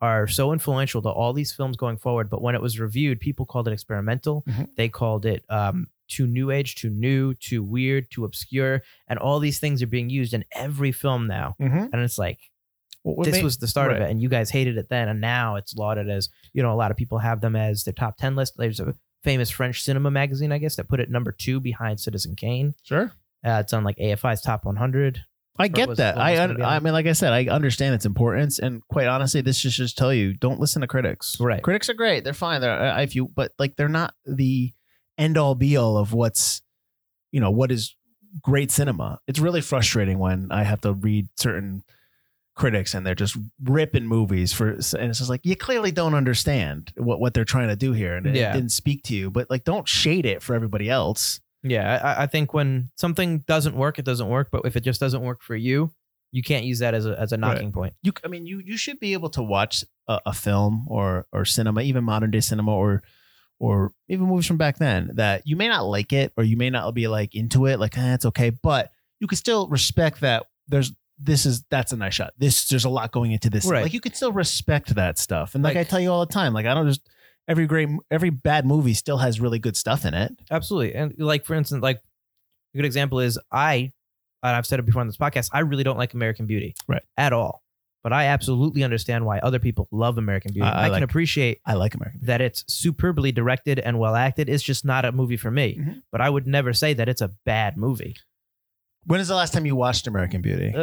are so influential to all these films going forward. But when it was reviewed, people called it experimental. Mhm. They called it um, too new age, too new, too weird, too obscure, and all these things are being used in every film now. Mm-hmm. And it's like this was the start of it, and you guys hated it then, and now it's lauded as you know a lot of people have them as their top ten list. There's a famous French cinema magazine, I guess, that put it number two behind Citizen Kane. Sure. Uh, it's on like AFI's top 100. I get that. what I un- I mean, like I said, I understand its importance, and quite honestly, this should just tell you: don't listen to critics. Right. Critics are great; they're fine. They're uh, if you, but like they're not the end all be all of what's, you know, what is great cinema. It's really frustrating when I have to read certain critics and they're just ripping movies for, and it's just like you clearly don't understand what what they're trying to do here, and it Yeah. didn't speak to you. But like, don't shade it for everybody else. Yeah, I, I think when something doesn't work, it doesn't work. But if it just doesn't work for you, you can't use that as a as a knocking point. you i mean you you should be able to watch a, a film or or cinema even modern day cinema or or even movies from back then that you may not like it or you may not be like into it like eh, it's okay but you can still respect that there's this is that's a nice shot this there's a lot going into this Right. like you can still respect that stuff and like, Like- i tell you all the time like i don't just every great every bad movie still has really good stuff in it Absolutely. And like for instance, like a good example is I, and I've said it before on this podcast, I really don't like American Beauty, Right. at all. But I absolutely understand why other people love American Beauty. I- I I, like- can appreciate i like american that it's superbly directed and well acted. It's just not a movie for me. Mhm. But I would never say that it's a bad movie. When is the last time you watched american beauty Uh,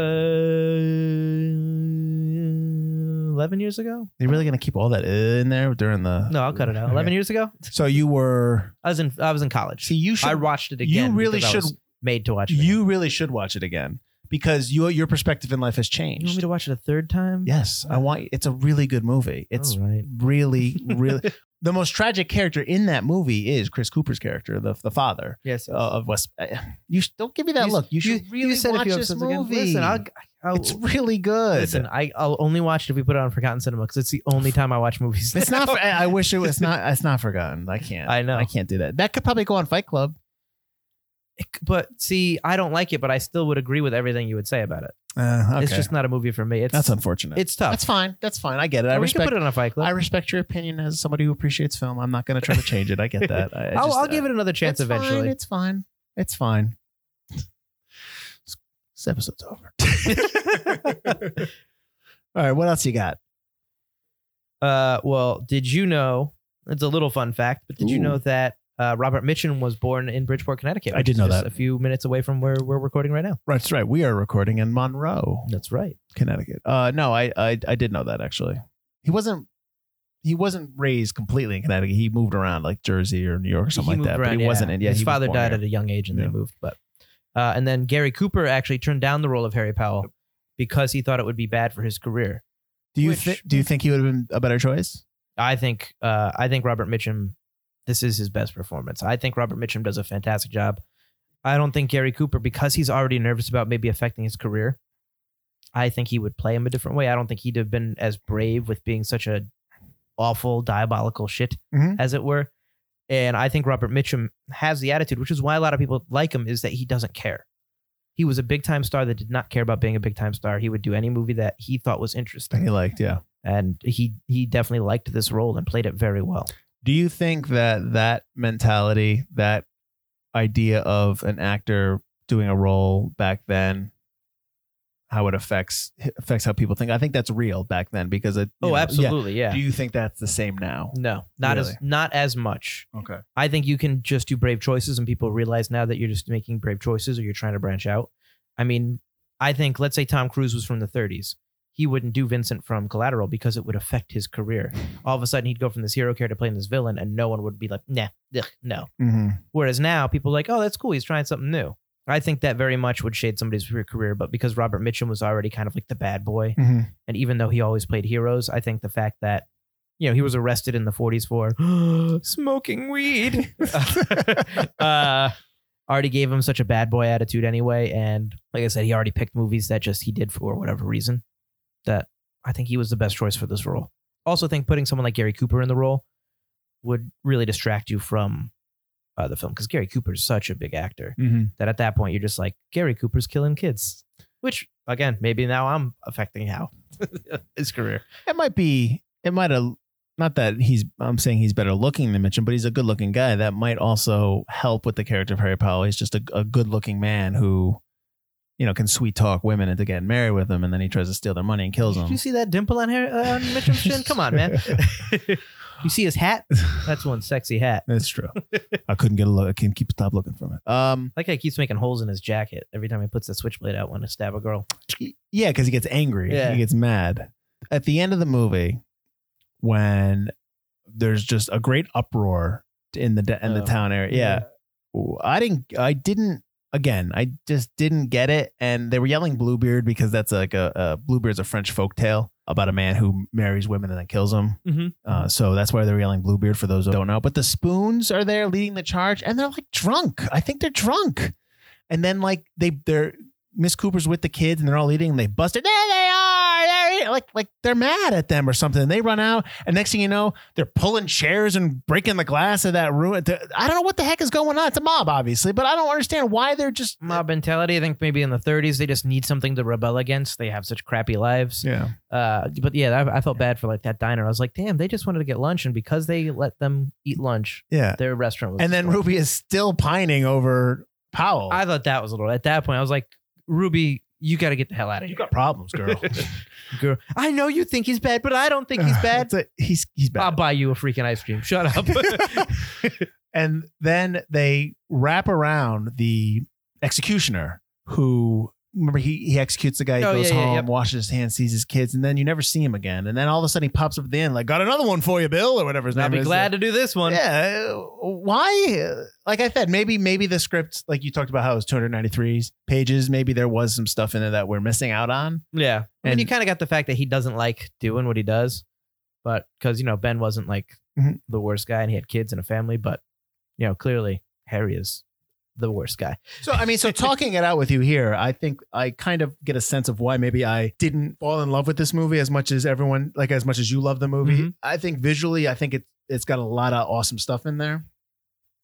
eleven years ago? you're really gonna keep all that in there during the No, I'll cut it out. Eleven years ago, so you were I was in I was in college. see you should I watched it again. you really should was made to watch it. you really should watch it again because your your perspective in life has changed. You want me to watch it a third time? Yes, I want. It's a really good movie. It's All right. really, really. [laughs] the most tragic character in that movie is Chris Cooper's character, the the father Yes. uh, of West. uh, You sh- don't give me that look. You should really said watch this movie. Listen, I'll, I'll it's really good. listen. I, I'll only watch it if we put it on Forgotten Cinema because it's the only time I watch movies. it's not. For, I wish it was [laughs] not. It's not forgotten. I can't. I know. I can't do that. That could probably go on Fight Club. but see, I don't like it, but I still would agree with everything you would say about it. Uh, okay. It's just not a movie for me. It's that's unfortunate. it's tough. That's fine. That's fine. I get it. I Or we respect. can put it on a Fight Club. I respect your opinion as somebody who appreciates film. I'm not going to try to change it. I get that. I, I [laughs] I'll, just- I'll give it another chance it's eventually. Fine, it's fine. It's fine. This episode's over. [laughs] All right, what else you got? Uh, well, did you know? It's a little fun fact, but did you Ooh. know that uh, Robert Mitchum was born in Bridgeport, Connecticut? I did know just that. A few minutes away from where we're recording right now. Right. That's right. We are recording in Monroe, That's right. Connecticut. Uh, no, I, I I did know that actually. He wasn't he wasn't raised completely in Connecticut. He moved around like Jersey or New York or something like moved that. around, but he wasn't in. Yeah, his he was father born died here. at a young age and Yeah. they moved. But uh, and then Gary Cooper actually turned down the role of Harry Powell because he thought it would be bad for his career. Do you which- thi- do you think he would have been a better choice? I think uh, I think Robert Mitchum, this is his best performance. I think Robert Mitchum does a fantastic job. I don't think Gary Cooper, because he's already nervous about maybe affecting his career, I think he would play him a different way. I don't think he'd have been as brave with being such a awful, diabolical shit, Mhm. as it were. And I think Robert Mitchum has the attitude, which is why a lot of people like him, is that he doesn't care. He was a big time star that did not care about being a big time star. He would do any movie that he thought was interesting He liked, yeah. and he he definitely liked this role and played it very well. Do you think that that mentality, that idea of an actor doing a role back then, how it affects affects how people think. I think that's real back then because it. Oh, know, absolutely, yeah. Do you think that's the same now? No, not as not as much. Okay. I think you can just do brave choices, and people realize now that you're just making brave choices, or you're trying to branch out. I mean, I think let's say Tom Cruise was from the 30s, he wouldn't do Vincent from Collateral because it would affect his career. All of a sudden, he'd go from this hero character playing this villain, and no one would be like, nah, ugh, no. Mm-hmm. Whereas now, people are like, oh, that's cool. He's trying something new. I think that very much would shade somebody's career, but because Robert Mitchum was already kind of like the bad boy, Mm-hmm. and even though he always played heroes, I think the fact that you know he was arrested in the 40s for [gasps] smoking weed [laughs] uh, already gave him such a bad boy attitude anyway. And like I said, he already picked movies that just he did for whatever reason. That I think he was the best choice for this role. Also, think putting someone like Gary Cooper in the role would really distract you from uh, the film because Gary Cooper is such a big actor Mm-hmm. that at that point you're just like Gary Cooper's killing kids, which again maybe now I'm affecting how [laughs] his career. It might be. It might have. Not that he's. I'm saying he's better looking than Mitchum, but he's a good looking guy. That might also help with the character of Harry Powell. He's just a, a good looking man who, you know, can sweet talk women into getting married with him, and then he tries to steal their money and kills them. You see that dimple on hair uh, on [laughs] Mitchum's chin? Come on, man. [laughs] you see his hat? That's one sexy hat. That's true. I couldn't get a look. I can't keep stop looking from it. Um, Like he keeps making holes in his jacket every time he puts the switchblade out when to stab a girl. yeah, because he gets angry. Yeah. He gets mad. At the end of the movie, when there's just a great uproar in the in the Oh, town area. Yeah. I didn't I didn't again, I just didn't get it. And they were yelling Bluebeard because that's like a, a Bluebeard's a French folk tale about a man who marries women and then kills them. Mhm. Uh, so that's why they're yelling Bluebeard for those who don't know. But the spoons are there leading the charge and they're like drunk. I think they're drunk. And then like they they're Miss Cooper's with the kids and they're all eating and they busted. There they are. They're like like they're mad at them or something. They run out and next thing you know, they're pulling chairs and breaking the glass of that room. I don't know what the heck is going on. It's a mob, obviously, but I don't understand why they're just Mob mentality. I think maybe in the 30s they just need something to rebel against. They have such crappy lives. Yeah. Uh, but yeah, I, I felt bad for like that diner. I was like, damn, they just wanted to get lunch, and because they let them eat lunch, Yeah. their restaurant was. And then. Ruby is still pining over Powell. I thought that was a little. At that point, I was like, Ruby, you got to get the hell out of here. you got problems, girl. [laughs] [laughs] girl. I know you think he's bad, but I don't think he's [sighs] bad. It's a- he's he's bad. I'll buy you a freaking ice cream. Shut up. [laughs] [laughs] and then they wrap around the executioner who remember he, he executes the guy he Oh, goes yeah, yeah, home yep. washes his hands sees his kids and then you never see him again and then all of a sudden he pops up at the end like got another one for you bill or whatever his I'll name be is glad to do this one. yeah why like i said maybe maybe the script like you talked about how it was 293 pages maybe there was some stuff in there that we're missing out on Yeah. And- you kind of got the fact that he doesn't like doing what he does, but because, you know, Ben wasn't like Mhm. the worst guy and he had kids and a family, but, you know, clearly Harry is the worst guy. So I mean, so [laughs] talking it out with you here, I think I kind of get a sense of why maybe I didn't fall in love with this movie as much as everyone, like as much as you love the movie. Mhm. I think visually, I think it it's got a lot of awesome stuff in there.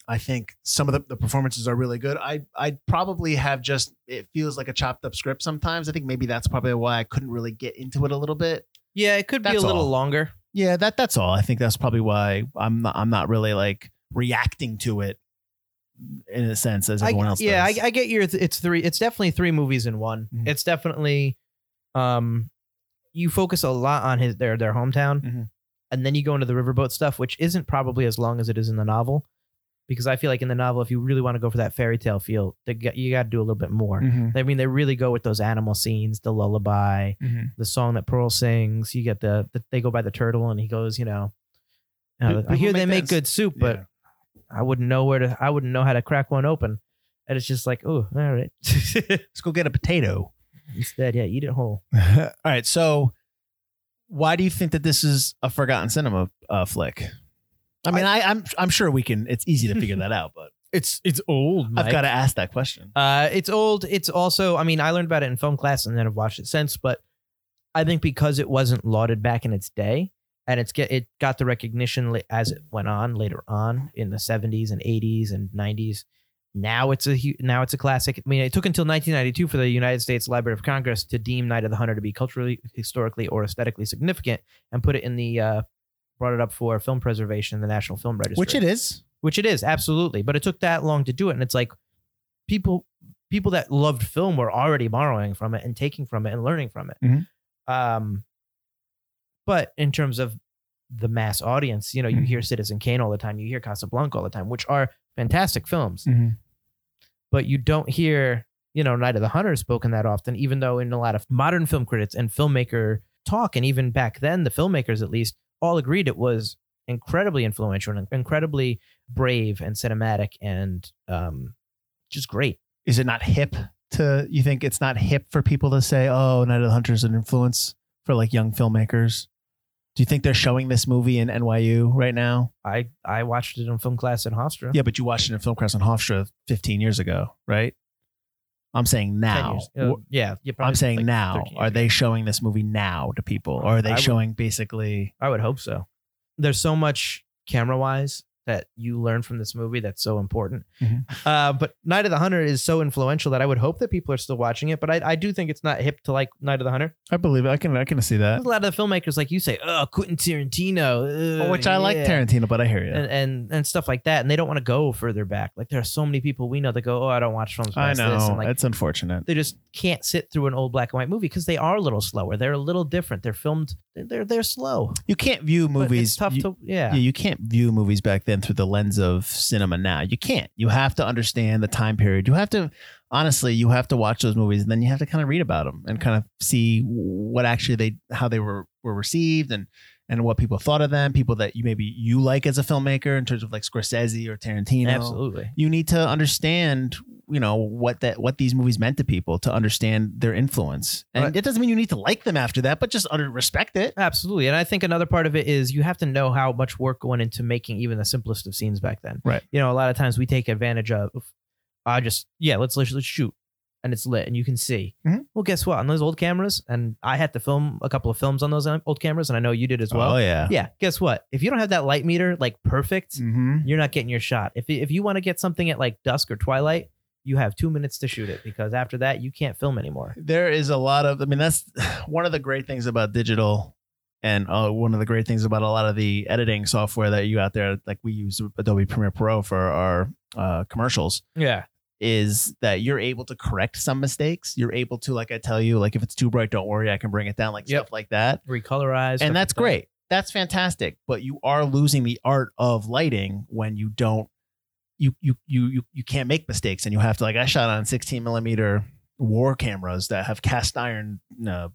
I think some of the, the performances are really good. I I probably have just it feels like a chopped up script sometimes. I think maybe that's probably why I couldn't really get into it a little bit. Yeah, it could be That's a little all. longer. Yeah, that that's all. I think that's probably why I'm not I'm not really like reacting to it in a sense as I, everyone else yeah, I, does. I get your. It's three. It's definitely three movies in one. Mhm. It's definitely, um, you focus a lot on his their their hometown, Mhm. and then you go into the riverboat stuff, which isn't probably as long as it is in the novel, because I feel like in the novel, if you really want to go for that fairy tale feel, they you got to do a little bit more. Mhm. I mean, they really go with those animal scenes, the lullaby, Mhm. the song that Pearl sings. You get the, the they go by the turtle, and he goes, you know, uh, I hear make they make good soup, but Yeah. I wouldn't know where to. I wouldn't know how to crack one open. And it's just like, oh, all right. [laughs] Let's go get a potato. Instead, yeah, eat it whole. [laughs] All right. So, why do you think that this is a forgotten cinema uh, flick? I mean, I, I'm I'm sure we can. It's easy to figure [laughs] that out, but It's it's old. I've got to ask that question. Uh, it's old. It's also. I mean, I learned about it in film class, and then I've watched it since. But I think because it wasn't lauded back in its day, and it's get it got the recognition as it went on later on in the 70s and 80s and 90s. Now it's a now it's a classic. I mean, it took until 1992 for the United States Library of Congress to deem Night of the Hunter to be culturally, historically, or aesthetically significant, and put it in the uh, brought it up for film preservation in the National Film Registry Which it is. which it is absolutely but it took that long to do it and it's like people people that loved film were already borrowing from it and taking from it and learning from it. Mhm. Um, but in terms of the mass audience, you know, you Mhm. hear Citizen Kane all the time, you hear Casablanca all the time, which are fantastic films, Mhm. but you don't hear, you know, Night of the Hunter spoken that often, even though in a lot of modern film critics and filmmaker talk, and even back then, the filmmakers at least all agreed it was incredibly influential and incredibly brave and cinematic and um, just great. Is it not hip to? You think it's not hip for people to say, "Oh, Night of the Hunter is an influence for like young filmmakers"? Do you think they're showing this movie in NYU right now? I I watched it in film class at Hofstra. Yeah, but you watched it in Film Class on Hofstra 15 years ago, right? I'm saying now. Uh, yeah, I'm saying like now. Are they showing this movie now to people? Or are they I would- showing basically I would hope so. There's so much camera wise that you learn from this movie that's so important. Mhm. Uh, but Night of the Hunter is so influential that I would hope that people are still watching it. But I, I do think it's not hip to like Night of the Hunter. I believe it. I can I can see that. A lot of the filmmakers, like you say, oh, Quentin Tarantino, ugh, Which I like. Tarantino, but I hear you. And, and and stuff like that, and they don't want to go further back. Like there are so many people we know that go, "Oh, I don't watch films." I past This. know. And like it's unfortunate. they just can't sit through an old black and white movie because they are a little slower. They're a little different. They're filmed. They're they're slow. You can't view movies It's tough you, to yeah. yeah, you can't view movies back then through the lens of cinema now. You can't. You have to understand the time period. You have to honestly, you have to watch those movies and then you have to kind of read about them and kind of see what actually they how they were were received and and what people thought of them, people that you maybe you like as a filmmaker in terms of like Scorsese or Tarantino. Absolutely. You need to understand, you know, what that what these movies meant to people to understand their influence. And Right. it doesn't mean you need to like them after that, but just under respect it. Absolutely. And I think another part of it is you have to know how much work went into making even the simplest of scenes back then. Right. You know, a lot of times we take advantage of, I just, yeah, let's, let's, let's shoot. And it's lit and you can see. Mhm. Well, guess what? On those old cameras, and I had to film a couple of films on those old cameras, and I know you did as well. oh yeah. Yeah. Guess what? If you don't have that light meter like perfect, Mm-hmm. you're not getting your shot. If, if you want to get something at like dusk or twilight, you have two minutes to shoot it because after that, you can't film anymore. there is a lot of i mean that's [sighs] one of the great things about digital and uh, one of the great things about a lot of the editing software that you out there like we use adobe premiere pro for our uh, commercials Yeah. Is that you're able to correct some mistakes you're able to like i tell you like if it's too bright don't worry i can bring it down like Yep. stuff like that Recolorize. and that's like that. great that's fantastic but you are losing the art of lighting when you don't you you you you, you can't make mistakes and you have to like i shot on 16 millimeter war cameras that have cast iron uh,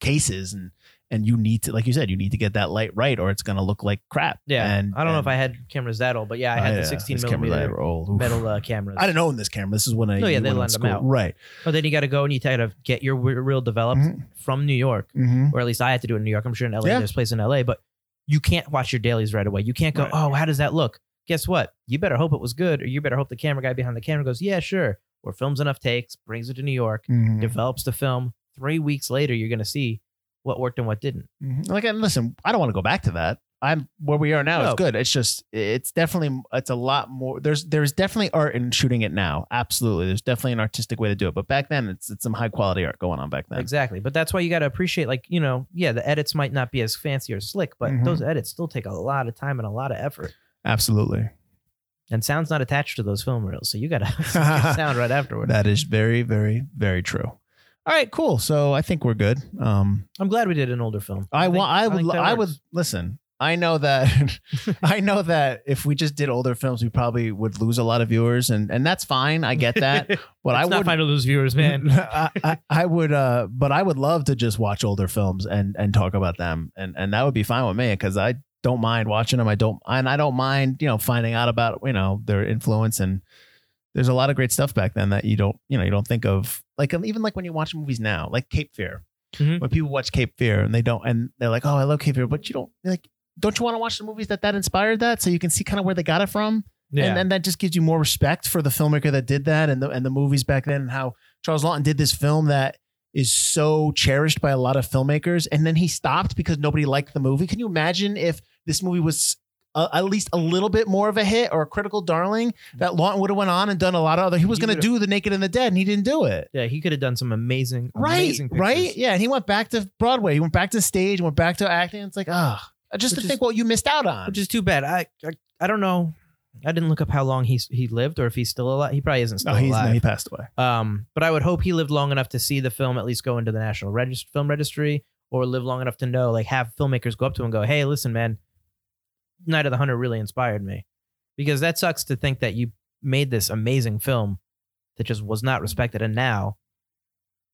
cases and and you need to like you said you need to get that light right or it's going to look like crap Yeah. and I don't know if I had cameras that old, but yeah, I had Oh, the 16 these cameras that millimeter old. Metal uh, cameras. i didn't own this camera this is when i No, yeah, they lend them out. right But then you got to go and you got to get your re- reel developed Mhm. from New York, mm-hmm. or at least I had to do it in New York. I'm sure in LA, Yeah. there's a place in LA, but you can't watch your dailies right away. You can't go, Right. oh, how does that look? Guess what? You better hope it was good, or you better hope the camera guy behind the camera goes, yeah, sure. Or films enough takes, brings it to New York, Mm-hmm. develops the film. Three weeks later, you're going to see what worked and what didn't. Mhm. Like, and listen, I don't want to go back to that. I'm where we are now is good. It's just, it's definitely, it's a lot more. There's, there's definitely art in shooting it now. Absolutely, there's definitely an artistic way to do it. But back then, it's, it's some high quality art going on back then. Exactly. But that's why you got to appreciate, like, you know, yeah, the edits might not be as fancy or slick, but Mhm. those edits still take a lot of time and a lot of effort. Absolutely, And sound's not attached to those film reels. So you got [laughs] to [laughs] sound right afterward. that is very, very, very true. All right, cool. So I think we're good. Um, I'm glad we did an older film. I think- want, I would, I would listen. I know that, [laughs] I know that if we just did older films, we probably would lose a lot of viewers, and and that's fine. I get that. [laughs] But I It's not would fine to lose viewers, [laughs] man. I, I, I would, uh, but I would love to just watch older films and and talk about them, and and that would be fine with me because I don't mind watching them. I don't, and I don't mind, you know, finding out about you know their influence and there's a lot of great stuff back then that you don't, you know, you don't think of. Like um, even like when you watch movies now, like Cape Fear, Mhm. when people watch Cape Fear and they don't, and they're like, oh, I love Cape Fear, but you don't like. Don't you want to watch the movies that that inspired that so you can see kind of where they got it from? And then that just gives you more respect for the filmmaker that did that and the and the movies back then and how Charles Laughton did this film that is so cherished by a lot of filmmakers and then he stopped because nobody liked the movie. Can you imagine if this movie was uh, at least a little bit more of a hit or a critical darling that Laughton would have went on and done a lot of other he was going to do The Naked and the Dead and he didn't do it. yeah, he could have done some amazing, Right, amazing right? Yeah, and he went back to Broadway. He went back to stage, went back to acting. It's like, ah, just Which to is- think what you missed out on. Which is too bad. I, I I don't know. I didn't look up how long he's he lived or if he's still alive. He probably isn't still No, he's alive. no, he passed away. Um, but I would hope he lived long enough to see the film at least go into the National Regist- Film Registry, or live long enough to know, like, have filmmakers go up to him and go, "Hey, listen, man, Night of the Hunter really inspired me," because that sucks to think that you made this amazing film that just was not respected, and now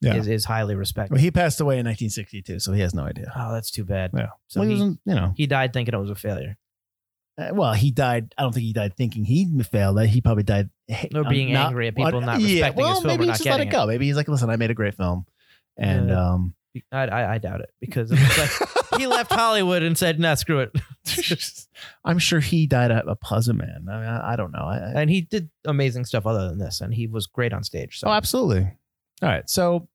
Yeah. is is highly respected. Well, he passed away in 1962, so he has no idea. oh, that's too bad. Yeah. So well, he you know, he died thinking it was a failure. uh, well, he died. I don't think he died thinking he failed. He probably died. Or uh, being not- angry at people not yeah, respecting well, his film maybe or he not just let it go. Maybe he's like, listen, I made a great film, and Yeah. um, I, I, I doubt it because [laughs] like he left Hollywood and said, "Nah, screw it." [laughs] I'm sure he died a, a pleasant man. I, mean, I, I don't know. I, and he did amazing stuff other than this, and he was great on stage. So oh, absolutely. All right, so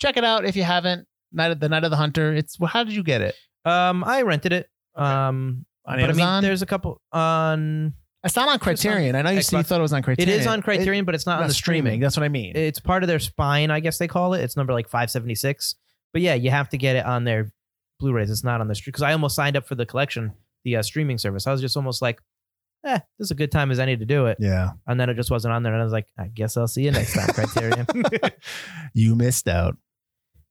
check it out if you haven't. Night of the Night of the Hunter. It's well, how did you get it? Um, I rented it. Um, On but I Amazon. mean, there's a couple on. it's not on Criterion. I know you said you thought it was on Criterion. is on Criterion, but it's not It- on the streaming. That's what I mean. It's part of their spine, I guess they call it. It's number like 576. But yeah, you have to get it on their Blu-rays. It's not on the stream because I almost signed up for the collection, the uh, streaming service. I was just almost like, eh, this is a good time as any to do it. yeah, And then it just wasn't on there, and I was like, I guess I'll see you next time, Criterion. [laughs] you missed out.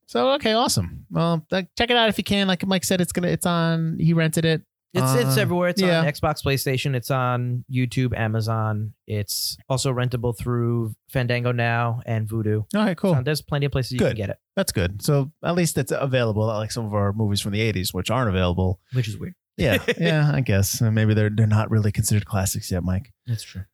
So okay, awesome. Well, check it out if you can. Like Mike said, it's gonna. It's on. He rented it. It's it's Uh, everywhere. It's yeah. on Xbox, PlayStation. It's on YouTube, Amazon. It's also rentable through Fandango now and Vudu. All right, cool. So there's plenty of places you can get it, That's good. So at least it's available. Like some of our movies from the '80s, which aren't available. which is weird. Yeah, [laughs] yeah. I guess Uh, maybe they're they're not really considered classics yet, Mike. That's true.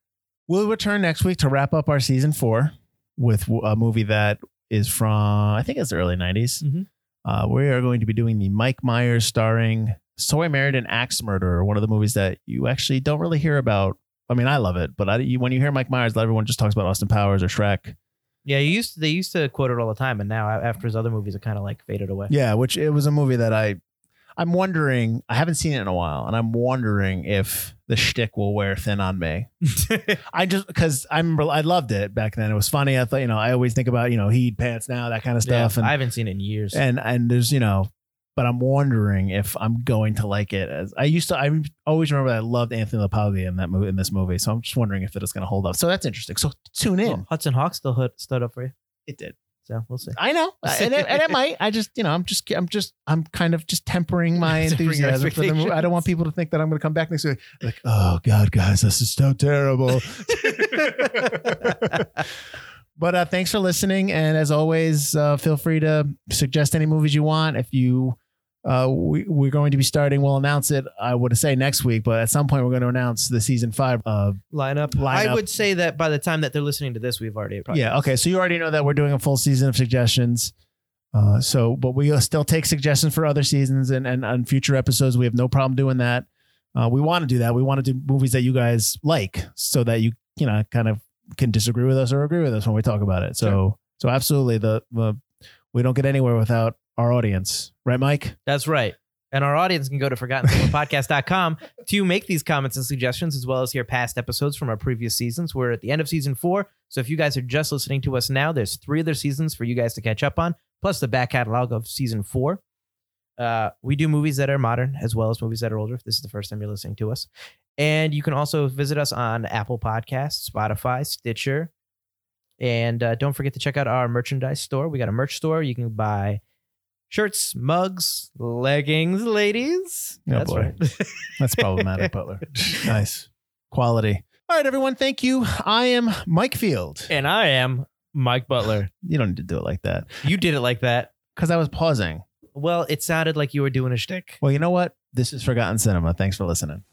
We'll return next week to wrap up our season four with a movie that is from I think it's the early 90s. Mhm. Uh, we are going to be doing the Mike Myers starring So I Married an Axe Murderer, one of the movies that you actually don't really hear about. I mean, I love it, but I, you, when you hear Mike Myers, everyone just talks about Austin Powers or Shrek. Yeah, you used to, they used to quote it all the time, and now after his other movies, it kind of like faded away. Yeah, which it was a movie that I, I'm wondering. I haven't seen it in a while, and I'm wondering if the shtick will wear thin on me. [laughs] I just because I remember I loved it back then. It was funny. I thought you know I always think about you know heat pants now that kind of Yeah, stuff, and I haven't seen it in years. and and there's you know, but I'm wondering if I'm going to like it as I used to. I always remember that I loved Anthony LaPaglia in that movie in this movie, so I'm just wondering if it's going to hold up. So that's interesting. So tune in. Well, Hudson Hawk still hood, stood up for you, It did. so we'll see. I know, [laughs] and it, and it might. I just, you know, I'm just, I'm just, I'm kind of just tempering [laughs] my enthusiasm for the movie. I don't want people to think that I'm going to come back next week like, oh God, guys, this is so terrible. [laughs] but uh, thanks for listening, and as always, uh, feel free to suggest any movies you want. If you, uh, we, we're going to be starting. We'll announce it. I would say next week, but at some point we're going to announce the season five uh, lineup. Lineup. I would say that by the time that they're listening to this, we've already probably Yeah. Okay. So you already know that we're doing a full season of suggestions. Uh, so, but we still take suggestions for other seasons and and on future episodes. We have no problem doing that. Uh, we want to do that. We want to do movies that you guys like, so that you you know kind of can disagree with us or agree with us when we talk about it. So, so absolutely, the the we don't get anywhere without our audience, right, Mike? That's right. And our audience can go to forgottencinepodcast.com [laughs] to make these comments and suggestions, as well as hear past episodes from our previous seasons. We're at the end of season four. So if you guys are just listening to us now, there's three other seasons for you guys to catch up on, plus the back catalog of season four. Uh, we do movies that are modern as well as movies that are older. If this is the first time you're listening to us. And you can also visit us on Apple Podcasts, Spotify, Stitcher. And uh, don't forget to check out our merchandise store. We got a merch store. You can buy shirts, mugs, leggings, ladies. Oh, That's boy. right. [laughs] That's problematic, Butler. [laughs] Nice quality. All right, everyone. Thank you. I am Mike Field. and I am Mike Butler. [sighs] You don't need to do it like that You did it like that. because I was pausing. Well, it sounded like you were doing a shtick. Well, you know what? This is Forgotten Cinema. Thanks for listening.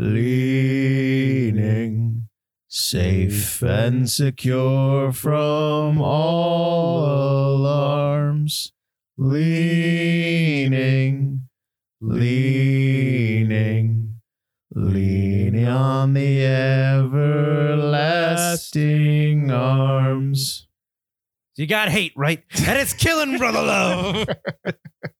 Leaning, safe and secure from all alarms. Leaning, leaning, leaning on the everlasting arms. You got hate, right? And it's killing brother love. [laughs]